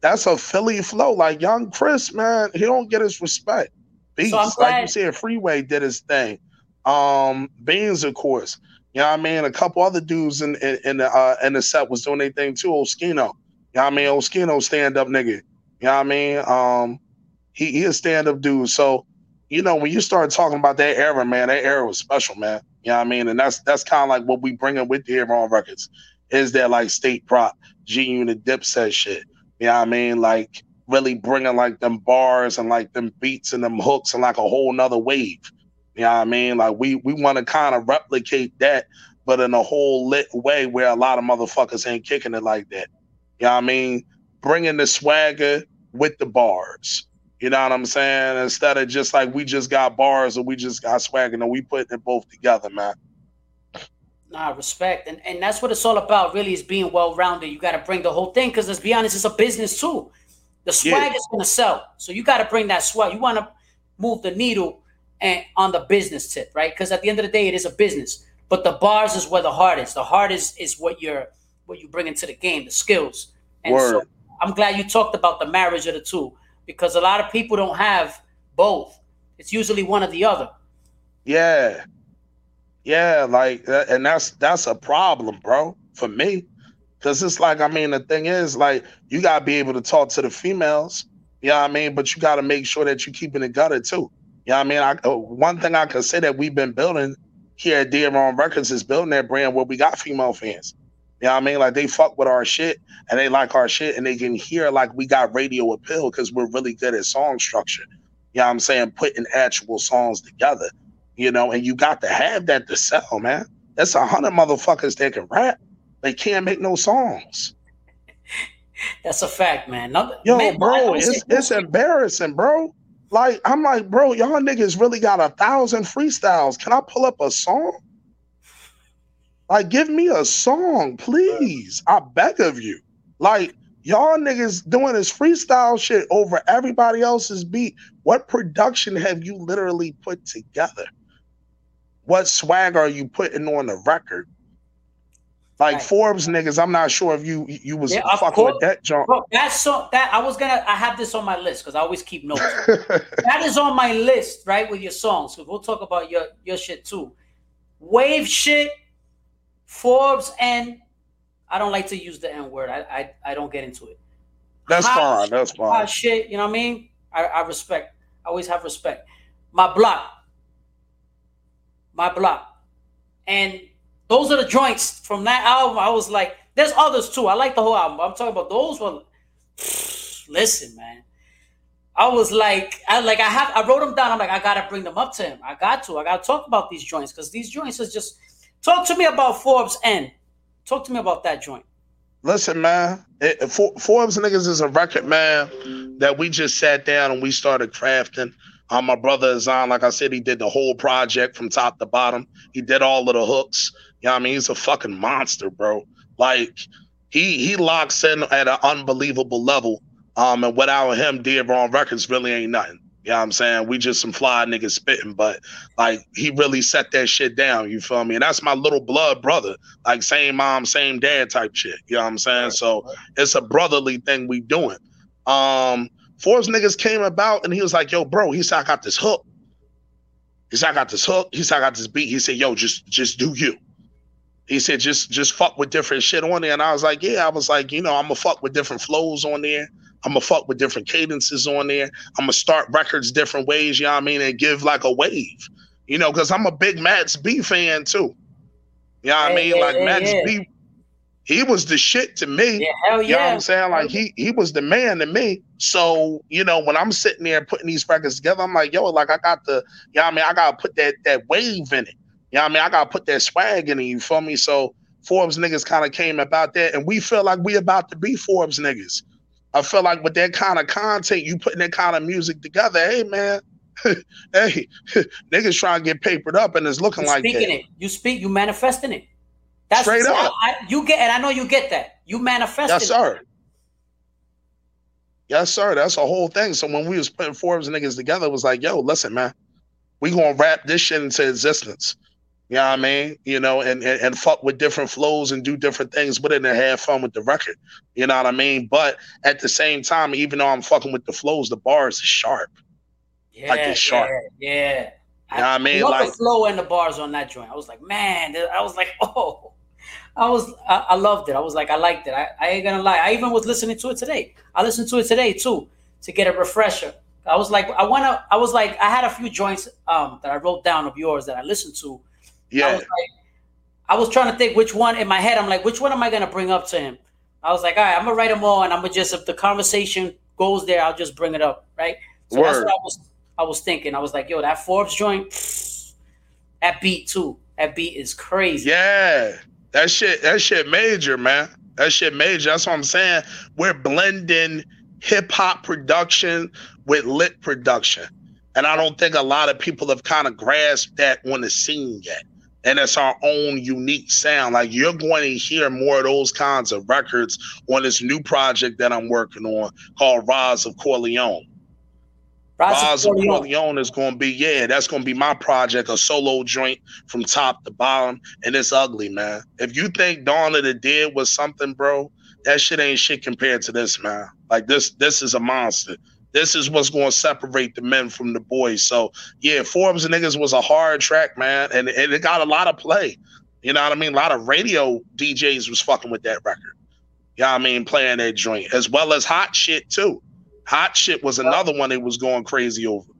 that's a Philly flow. Like young Chris, man, he don't get his respect. Beats, so like you said, Freeway did his thing. Um, Beans, of course. You know what I mean? A couple other dudes in in, in the uh, in the set was doing their thing too. Oschino. You know what I mean? Oschino stand up nigga. You know what I mean? Um, he he a stand up dude. So, you know, when you start talking about that era, man, that era was special, man. You know what I mean? And that's that's kind of like what we bringing with here on records. Is that like state prop, G Unit Dipset shit. You know what I mean? Like really bringing like them bars and like them beats and them hooks and like a whole nother wave. You know what I mean? Like we we want to kind of replicate that, but in a whole lit way where a lot of motherfuckers ain't kicking it like that. You know what I mean? Bringing the swagger with the bars. You know what I'm saying? Instead of just like we just got bars or we just got swagger, no, we putting it both together, man. Nah, respect, and and that's what it's all about. Really, is being well rounded. You got to bring the whole thing because let's be honest, it's a business too. The swag yeah. is going to sell, so you got to bring that swag. You want to move the needle and on the business tip, right? Because at the end of the day, it is a business. But the bars is where the heart is. The heart is is what you're what you bring into the game, the skills. And Word. so I'm glad you talked about the marriage of the two because a lot of people don't have both. It's usually one or the other. Yeah. Yeah, like and that's that's a problem, bro, for me. Cause it's like, I mean, the thing is, like, you gotta be able to talk to the females, you know what I mean? But you gotta make sure that you're keeping it gutted too. You know what I mean? I, uh, one thing I can say that we've been building here at Dead Wrong Records is building that brand where we got female fans. You know what I mean? Like they fuck with our shit and they like our shit and they can hear like we got radio appeal because we're really good at song structure. You know what I'm saying? Putting actual songs together, you know, and you got to have that to sell, man. That's a hundred motherfuckers that can rap. They can't make no songs. That's a fact, man. Yo, man, bro, it's it's embarrassing, bro. Like I'm like, bro, y'all niggas really got a thousand freestyles. Can I pull up a song? Like, give me a song, please. I beg of you. Like, y'all niggas doing this freestyle shit over everybody else's beat. What production have you literally put together? What swag are you putting on the record? Like right. Forbes niggas, I'm not sure if you you was yeah, fucking with that junk. Bro, that's so that I was gonna I have this on my list because I always keep notes. that is on my list, right? With your songs. So we'll talk about your your shit too. Wave shit Forbes and I don't like to use the N word. I, I I don't get into it. That's hot, fine. That's fine. shit, you know what I mean? I, I respect. I always have respect. My block. My block. And those are the joints from that album. I was like, there's others too. I like the whole album. I'm talking about those one. Listen, man. I was like, I like I have I wrote them down. I'm like, I gotta bring them up to him. I got to. I gotta talk about these joints because these joints is just Talk to me about Forbes N. Talk to me about that joint. Listen, man, it, For, Forbes niggas is a record, man, that we just sat down and we started crafting. Um, my brother is on, like I said, he did the whole project from top to bottom. He did all of the hooks. You know what I mean? He's a fucking monster, bro. Like he he locks in at an unbelievable level. Um, and without him, Dead Wrong Records really ain't nothing. You know what I'm saying? We just some fly niggas spitting, but like he really set that shit down. You feel me? And that's my little blood brother, like same mom, same dad type shit. You know what I'm saying? So it's a brotherly thing we doing. Um, Forbes niggas came about and he was like, yo, bro, he said, I got this hook. He said, I got this hook. He said, I got this beat. He said, yo, just just do you. He said, just just fuck with different shit on there. And I was like, yeah, I was like, you know, I'm gonna fuck with different flows on there. I'm gonna fuck with different cadences on there. I'm gonna start records different ways, you know what I mean, and give like a wave, you know, because I'm a big Max B fan too. You know what I mean? like Max B, he was the shit to me. Yeah, hell yeah. You know what I'm saying? Like he he was the man to me. So, you know, when I'm sitting there putting these records together, I'm like, yo, like I got the, you know what I mean? I gotta put that that wave in it. You know what I mean? I gotta put that swag in it, you feel me? So Forbes niggas kind of came about that, and we feel like we about to be Forbes niggas. I feel like with that kind of content, you putting that kind of music together, hey man, hey, niggas trying to get papered up and it's looking you like speaking that. it. You speak, you manifesting it. That's straight up. I, you get, and I know you get that. You manifest. Yes, sir. Yes, sir. That's a whole thing. So when we was putting Forbes niggas together, it was like, yo, listen, man, we gonna wrap this shit into existence. You know what I mean? You know, and, and, and fuck with different flows and do different things with it and have fun with the record. You know what I mean? But at the same time, even though I'm fucking with the flows, the bars is sharp. Yeah, like it's sharp. Yeah. yeah. You know what I mean? like the flow and the bars on that joint. I was like, man, I was like, oh, I was, I, I loved it. I was like, I liked it. I, I ain't gonna lie. I even was listening to it today. I listened to it today too to get a refresher. I was like, I wanna, I was like, I had a few joints um, that I wrote down of yours that I listened to yeah. I was, like, I was trying to think which one in my head. I'm like, which one am I gonna bring up to him? I was like, all right, I'm gonna write them all, and I'm gonna just if the conversation goes there, I'll just bring it up, right? So Word. that's what I was I was thinking. I was like, yo, that Forbes joint, that beat too. That beat is crazy. Yeah, that shit, that shit major, man. That shit major. That's what I'm saying. We're blending hip hop production with lit production. And I don't think a lot of people have kind of grasped that on the scene yet. and it's our own unique sound. Like you're going to hear more of those kinds of records on this new project that I'm working on called Rise of Corleone. Of Corleone is going to be, yeah, that's going to be my project, a solo joint from top to bottom. And it's ugly, man. If you think Dawn of the Dead was something, bro, that shit ain't shit compared to this, man. Like this, this is a monster. This is what's going to separate the men from the boys. So yeah, Forbes and niggas was a hard track, man, and, and it got a lot of play. You know what I mean? A lot of radio DJs was fucking with that record. You know I mean? Playing that joint, as well as hot shit too. Hot shit was another one they was going crazy over.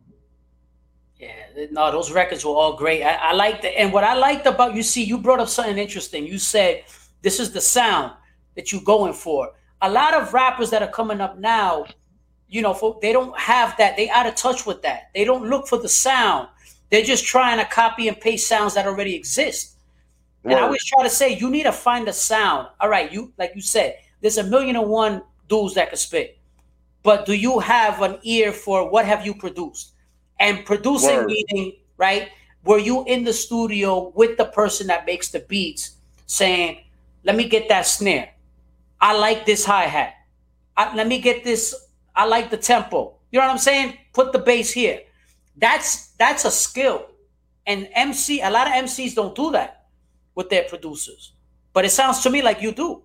Yeah, no, those records were all great. I, I liked it. And what I liked about you see, you brought up something interesting. You said this is the sound that you're going for. A lot of rappers that are coming up now, you know, for, they don't have that. They out of touch with that. They don't look for the sound. They're just trying to copy and paste sounds that already exist. And I always try to say, you need to find a sound. All right, you like you said, there's a million and one dudes that can spit but do you have an ear for what have you produced? And producing Word. meaning, right? Were you in the studio with the person that makes the beats saying, let me get that snare. I like this hi-hat. let me get this. I like the tempo. You know what I'm saying? Put the bass here. That's that's a skill. And MC, a lot of MCs don't do that with their producers. But it sounds to me like you do.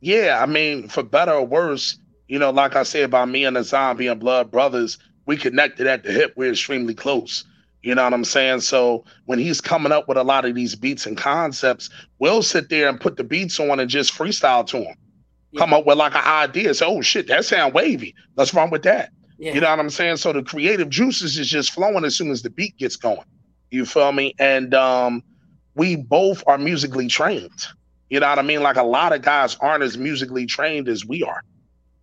Yeah, I mean, for better or worse, you know, like I said about me and the zombie and blood brothers, we connected at the hip. We're extremely close. You know what I'm saying? So when he's coming up with a lot of these beats and concepts, we'll sit there and put the beats on and just freestyle to him. Yeah. Come up with like an idea. Say, oh shit, that sound wavy. Let's run with that. Yeah. You know what I'm saying? So the creative juices is just flowing as soon as the beat gets going. You feel me? And um, we both are musically trained. You know what I mean? Like a lot of guys aren't as musically trained as we are.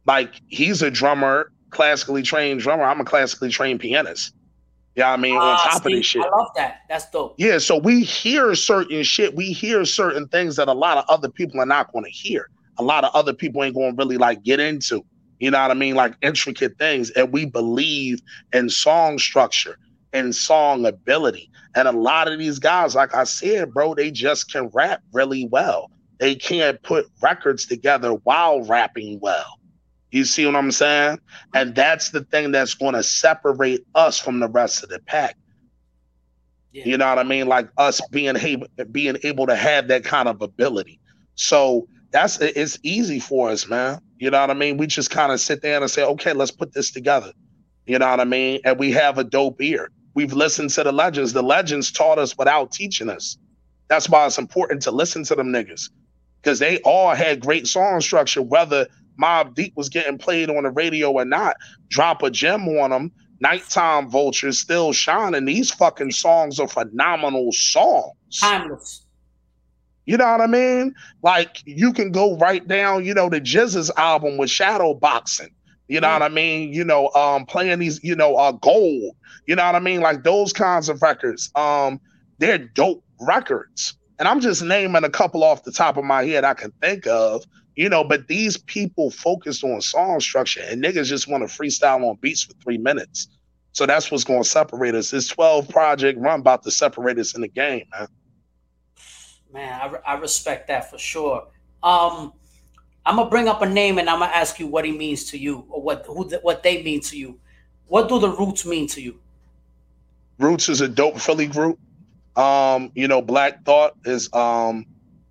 Like he's a drummer, classically trained drummer. I'm a classically trained pianist. Yeah, I mean, uh, on ah, top see, of this shit. I love that. That's dope. Yeah, so we hear certain shit. We hear certain things that a lot of other people are not going to hear. A lot of other people ain't going to really like get into. You know what I mean? Like intricate things. And we believe in song structure and song ability. And a lot of these guys, like I said, bro, they just can rap really well. They can't put records together while rapping well. You see what I'm saying? And that's the thing that's going to separate us from the rest of the pack. Yeah. You know what I mean? Like us being able being able to have that kind of ability. So that's it's easy for us, man. You know what I mean? We just kind of sit there and say, okay, let's put this together. You know what I mean? And we have a dope ear. We've listened to the legends. The legends taught us without teaching us. That's why it's important to listen to them niggas. Because they all had great song structure, whether Mobb Deep was getting played on the radio or not. Drop a gem on them. Nighttime Vultures still shining. These fucking songs are phenomenal songs. Timeless. You know what I mean? Like you can go right down, you know, the GZA's album with Shadow Boxing. You know mm. what I mean? You know, um, playing these, you know, uh gold. You know what I mean? Like those kinds of records. Um, they're dope records. And I'm just naming a couple off the top of my head I can think of you know, but these people focused on song structure and niggas just want to freestyle on beats for three minutes. So that's what's going to separate us. This 12 project run about to separate us in the game, man. Man, I, I respect that for sure. Um, I'm gonna bring up a name and I'm gonna ask you what he means to you or what who what they mean to you. What do the Roots mean to you? Roots is a dope Philly group. Um, you know, Black Thought is um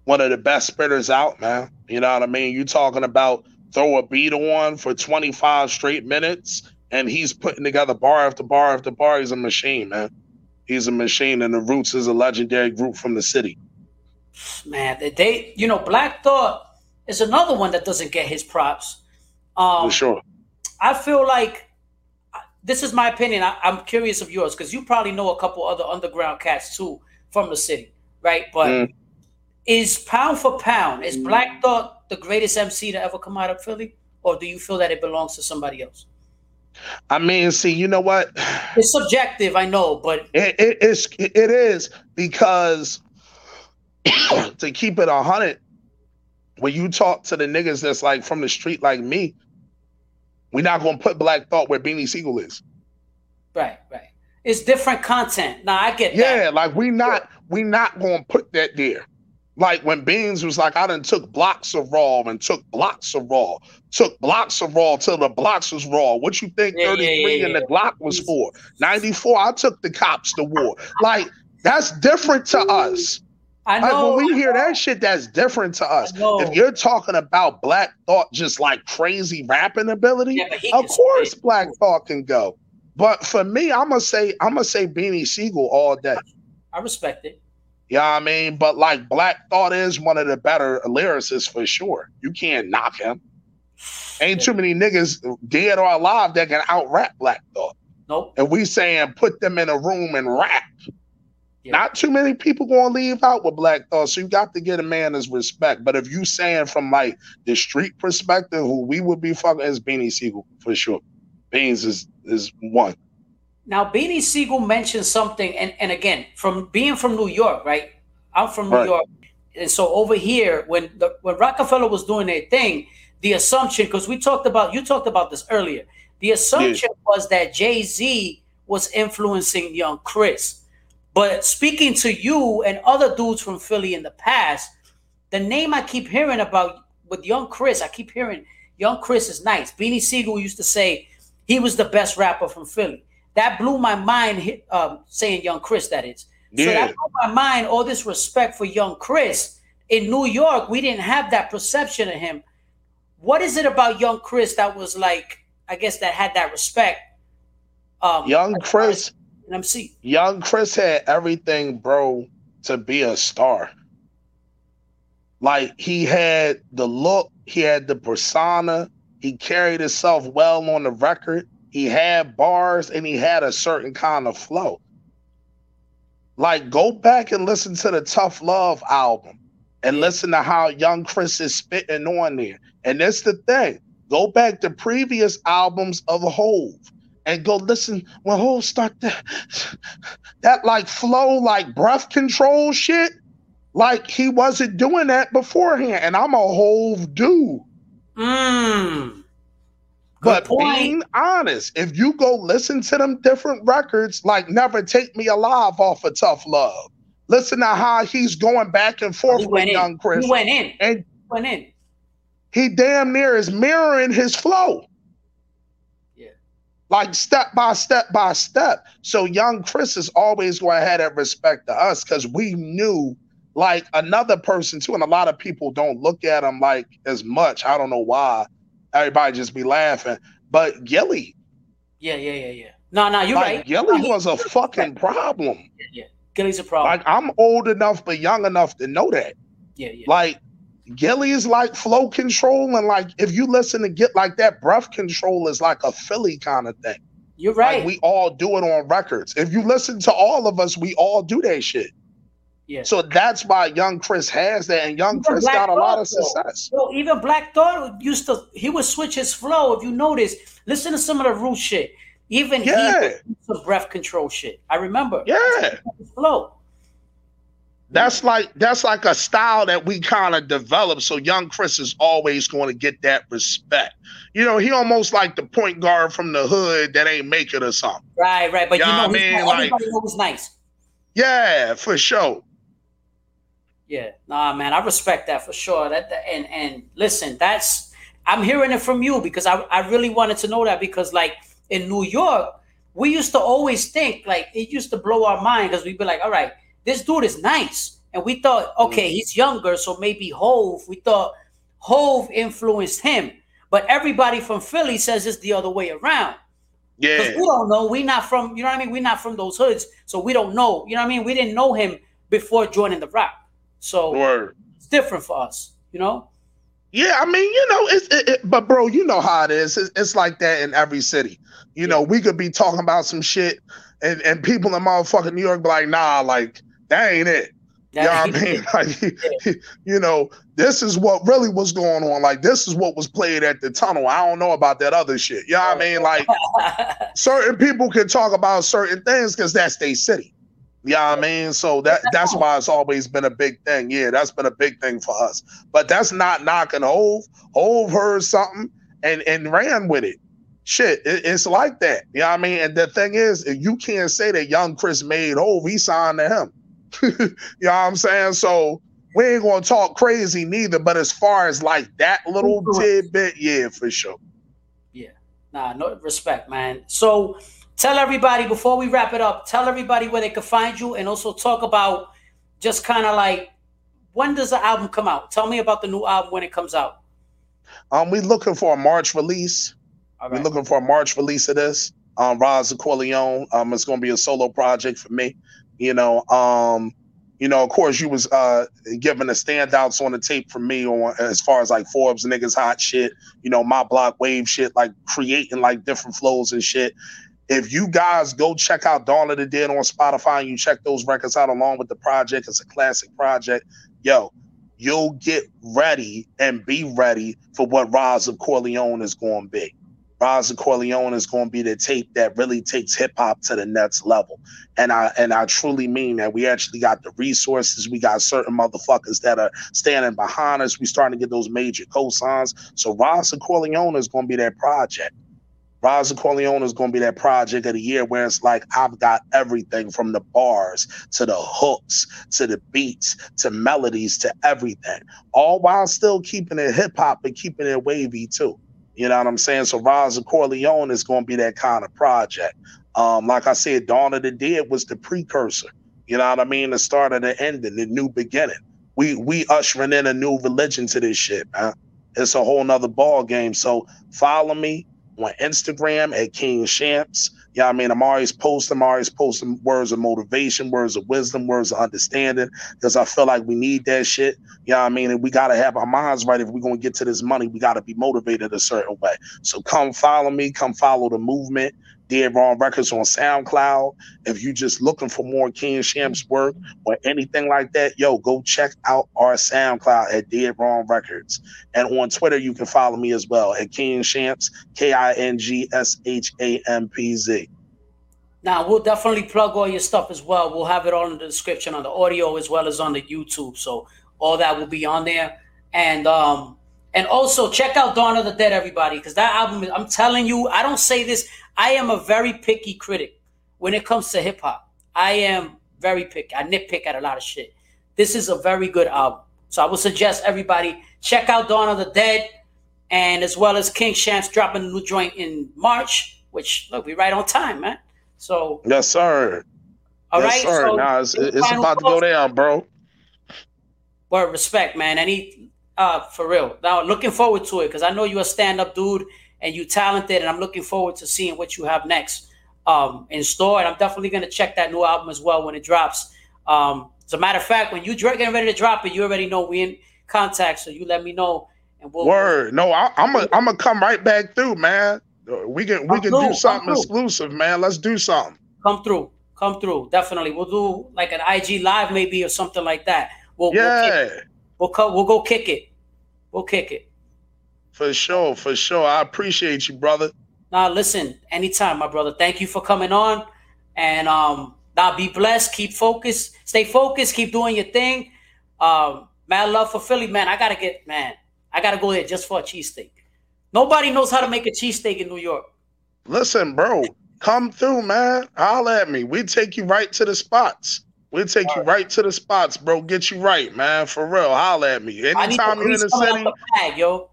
one of the best spitters out, man. You know what I mean? You talking about throw a beat on for 25 straight minutes and he's putting together bar after bar after bar. He's a machine, man. He's a machine, and the Roots is a legendary group from the city. Man, they, you know, Black Thought is another one that doesn't get his props. Um, for sure. I feel like this is my opinion. I, am curious of yours because you probably know a couple other underground cats too from the city, right? But mm is pound for pound, is mm. Black Thought the greatest MC to ever come out of Philly? Or do you feel that it belongs to somebody else? I mean, see, you know what? It's subjective, I know, but it, it is it is because to keep it a hundred, when you talk to the niggas that's like from the street like me, we're not gonna put Black Thought where Beanie Sigel is. Right, right. It's different content. Now I get yeah, that. like we not we not gonna put that there. Like when Beans was like, I done took blocks of raw and took blocks of raw, took blocks of raw till the blocks was raw. What you think Yeah, 33 yeah, yeah, and the. Glock was for? 94, I took the cops to war. Like that's different to us. I Like know. when we hear that shit, that's different to us. If you're talking about Black Thought just like crazy rapping ability, of course. Black Thought can go. But for me, I'm gonna say I'm gonna say Beanie Sigel all day. I respect it. Yeah, I mean, but like Black Thought is one of the better lyricists for sure. You can't knock him. Ain't too many niggas dead or alive that can out rap Black Thought. Nope. And we saying put them in a room and rap. Yeah. Not too many people gonna leave out with Black Thought, so you got to get a man his respect. But if you saying from like the street perspective, who we would be fucking is Beanie Sigel for sure. Beans is is one. Now, Beanie Sigel mentioned something, and, and again, from being from New York, right? I'm from New Right. York, and so over here, when the, when Roc-A-Fella was doing their thing, the assumption, because we talked about, you talked about this earlier, the assumption was that Jay Z was influencing Young Chris. But speaking to you and other dudes from Philly in the past, the name I keep hearing about with Young Chris, I keep hearing Young Chris is nice. Beanie Sigel used to say he was the best rapper from Philly. That blew my mind. Um, saying Young Chris, that is. So that blew my mind. All this respect for Young Chris in New York, we didn't have that perception of him. What is it about Young Chris that was like? I guess that had that respect. Um, Young Chris, and MC. young Chris had everything, bro, to be a star. Like he had the look, he had the persona, he carried himself well on the record, he had bars, and he had a certain kind of flow. Like, go back and listen to the Tough Luv album and listen to how young Chris is spitting on there. And that's the thing. Go back to previous albums of Hove and go listen when Hove start that that like flow, like breath control shit. Like he wasn't doing that beforehand. And I'm a Hove dude. Mm. Good But point. being honest, if you go listen to them different records, like Never Take Me Alive off of Tough Luv, listen to how he's going back and forth with in. Young Chris. He went in. And He went in. he damn near is mirroring his flow. Yeah. Like step by step by step. So young Chris is always going to have that respect to us because we knew like another person too, and a lot of people don't look at him like as much. I don't know why. Everybody just be laughing. But Gillie, Yeah, yeah, yeah, yeah. No, no, you're like right. Gillie No, was a fucking problem. Yeah, yeah. Gillie's a problem. Like I'm old enough but young enough to know that. yeah, yeah. Like Gillie is like flow control, and like if you listen to get like that, breath control is like a Philly kind of thing. You're right. Like we all do it on records. If you listen to all of us, we all do that shit. Yeah. So that's why Young Chris has that, and Young Even Chris Black got a lot of success. Yo, even Black Thought used to he would switch his flow. If you notice, listen to some of the root shit. Even Yeah. he some breath control shit. I remember. Yeah, flow. that's like that's like a style that we kind of developed. So Young Chris is always going to get that respect. You know, he almost like the point guard from the hood that ain't make it or something. Right, right. But Yeah, you know, I mean, like- everybody knows nice. Yeah, for sure. Yeah, nah, man, I respect that for sure. That that- and and listen, that's I'm hearing it from you because I I really wanted to know that because like in New York, we used to always think like it used to blow our mind because we'd be like, all right, this dude is nice, and we thought, okay, mm. he's younger, so maybe Hove. We thought Hove influenced him, but everybody from Philly says it's the other way around. Yeah, we don't know. we not from, you know what I mean? We're not from those hoods. So we don't know. You know what I mean? We didn't know him before joining the rap. So word. it's different for us, you know? Yeah, I mean, you know, it's it, it- but bro, you know how it is. It's, it's like that in every city. You know, we could be talking about some shit, and and people in motherfucking New York be like, nah, like that ain't it. You know what I mean? Like, you know, this is what really was going on. Like, this is what was played at the tunnel. I don't know about that other shit. You know what I mean? Like, certain people can talk about certain things because that's their city. You know I mean? So that that's why it's always been a big thing. Yeah, that's been a big thing for us. But that's not knocking Hove. Hove heard something and and ran with it. Shit, it- it's like that. You know what I mean? And the thing is, you can't say that young Chris made Hove. He signed to him. you know what I'm saying? So we ain't gonna talk crazy neither. But as far as like that little tidbit, yeah, for sure. Yeah, nah, no respect, man. So tell everybody before we wrap it up. Tell everybody where they can find you, and also talk about just kind of like when does the album come out? Tell me about the new album when it comes out. Um, we're looking for a March release. Right. We're looking for a March release of this. Um, Roz Corleone. Um, it's gonna be a solo project for me. You know, um, you know, of course, you was uh giving the standouts on the tape for me on as far as like Forbes niggas hot shit, you know, my block wave shit, like creating like different flows and shit. If you guys go check out Dawn of the Dead on Spotify and you check those records out along with the project, it's a classic project. Yo, you'll get ready and be ready for what Rise of Corleone is going to be. Roz Corleone is going to be the tape that really takes hip hop to the next level. And I and I truly mean that we actually got the resources. We got certain motherfuckers that are standing behind us. We starting to get those major cosigns. So Roz Corleone is going to be that project. Roz and Corleone is going to be that project of the year where it's like I've got everything from the bars to the hooks to the beats to melodies to everything, all while still keeping it hip hop and keeping it wavy too. You know what I'm saying? So of Corleone is going to be that kind of project. Um, like I said, Dawn of the Dead was the precursor. You know what I mean? The start of the ending, the new beginning. We we ushering in a new religion to this shit, man. It's a whole nother ball game. So follow me on Instagram at King Shampz. Yeah, you know I mean, I'm always posting, I'm always posting words of motivation, words of wisdom, words of understanding, because I feel like we need that shit. Yeah, you know I mean, and we gotta have our minds right if we're gonna get to this money. We gotta be motivated a certain way. So come follow me, come follow the movement. Dead Wrong Records on SoundCloud. If you're just looking for more King Shampz work or anything like that, yo, go check out our SoundCloud at Dead Wrong Records. And on Twitter, you can follow me as well at King Shampz, K I N G S H A M P Z. Now we'll definitely plug all your stuff as well. We'll have it all in the description on the audio as well as on the YouTube. So all that will be on there. And um and also check out Dawn of the Dead, everybody, because that album, I'm telling you, I don't say this. I am a very picky critic when it comes to hip hop. I am very picky. I nitpick at a lot of shit. This is a very good album. So I would suggest everybody check out Dawn of the Dead and as well as King Shampz dropping a new joint in March, which look, we right on time, man. So Yes, sir. All yes, right. Sir. So nah, it's, it's about to go down, bro. Word respect, man. Any uh for real. Now looking forward to it because I know you're a stand-up dude and you're talented, and I'm looking forward to seeing what you have next um, in store. And I'm definitely gonna check that new album as well when it drops. Um, as a matter of fact, when you getting ready to drop it, you already know we in contact, so you let me know. And we'll, Word, no, I, am a, I'm gonna come right back through, man. We can we can through, do something exclusive, man. Let's do something. Come through, come through. Definitely, we'll do like an IG live maybe or something like that. We'll, yeah, we'll, we'll, we'll go kick it. We'll kick it. For sure, for sure. I appreciate you, brother. Now, listen, anytime, my brother. Thank you for coming on. And um, now be blessed. Keep focused. Stay focused. Keep doing your thing. Um, mad love for Philly, man. I gotta get, man. I gotta go there just for a cheesesteak. Nobody knows how to make a cheesesteak in New York. Listen, bro, come through, man. Holla at me. We take you right to the spots. We'll take All you right. right to the spots, bro. Get you right, man. For real. Holla at me. Anytime you're in the city. The bag, yo.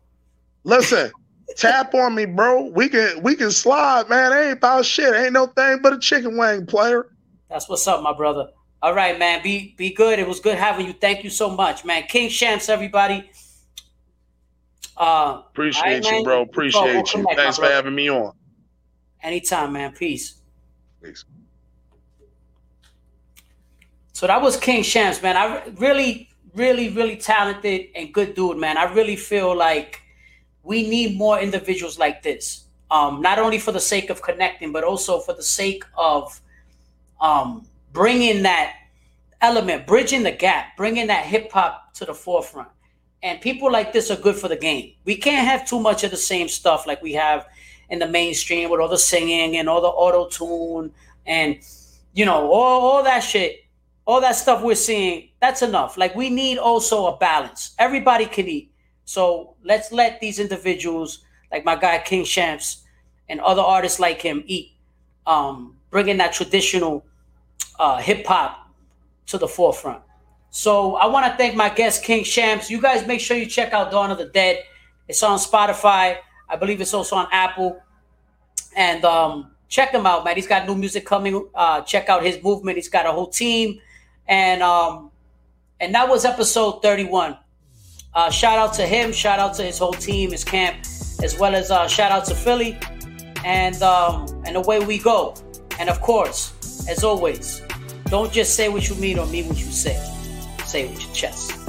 Listen, tap on me, bro. We can we can slide, man. It ain't about shit. Ain't no thing but a chicken wing player. That's what's up, my brother. All right, man. Be be good. It was good having you. Thank you so much, man. King Shampz, everybody. Uh, Appreciate right, you, bro. Appreciate you. Thanks for having me on. Anytime, man. Peace. Peace. So that was King Shampz, man. I really, really, really talented and good dude, man. I really feel like we need more individuals like this. Um, not only for the sake of connecting, but also for the sake of um, bringing that element, bridging the gap, bringing that hip hop to the forefront. And people like this are good for the game. We can't have too much of the same stuff like we have in the mainstream with all the singing and all the auto tune and you know all, all that shit all that stuff we're seeing that's enough like we need also a balance everybody can eat so let's let these individuals, like my guy King Shampz and other artists like him, eat. Um, bringing that traditional uh, hip hop to the forefront. So I want to thank my guest King Shampz. You guys make sure you check out Dawn of the Dead. It's on Spotify. I believe it's also on Apple. And um, check him out, man. He's got new music coming. Uh, check out his movement. He's got a whole team. And um, and that was episode 31. Uh, shout out to him. Shout out to his whole team, his camp, as well as uh, shout out to Philly. And um, and away we go. And of course, as always, don't just say what you mean or mean what you say. Say it with your chest.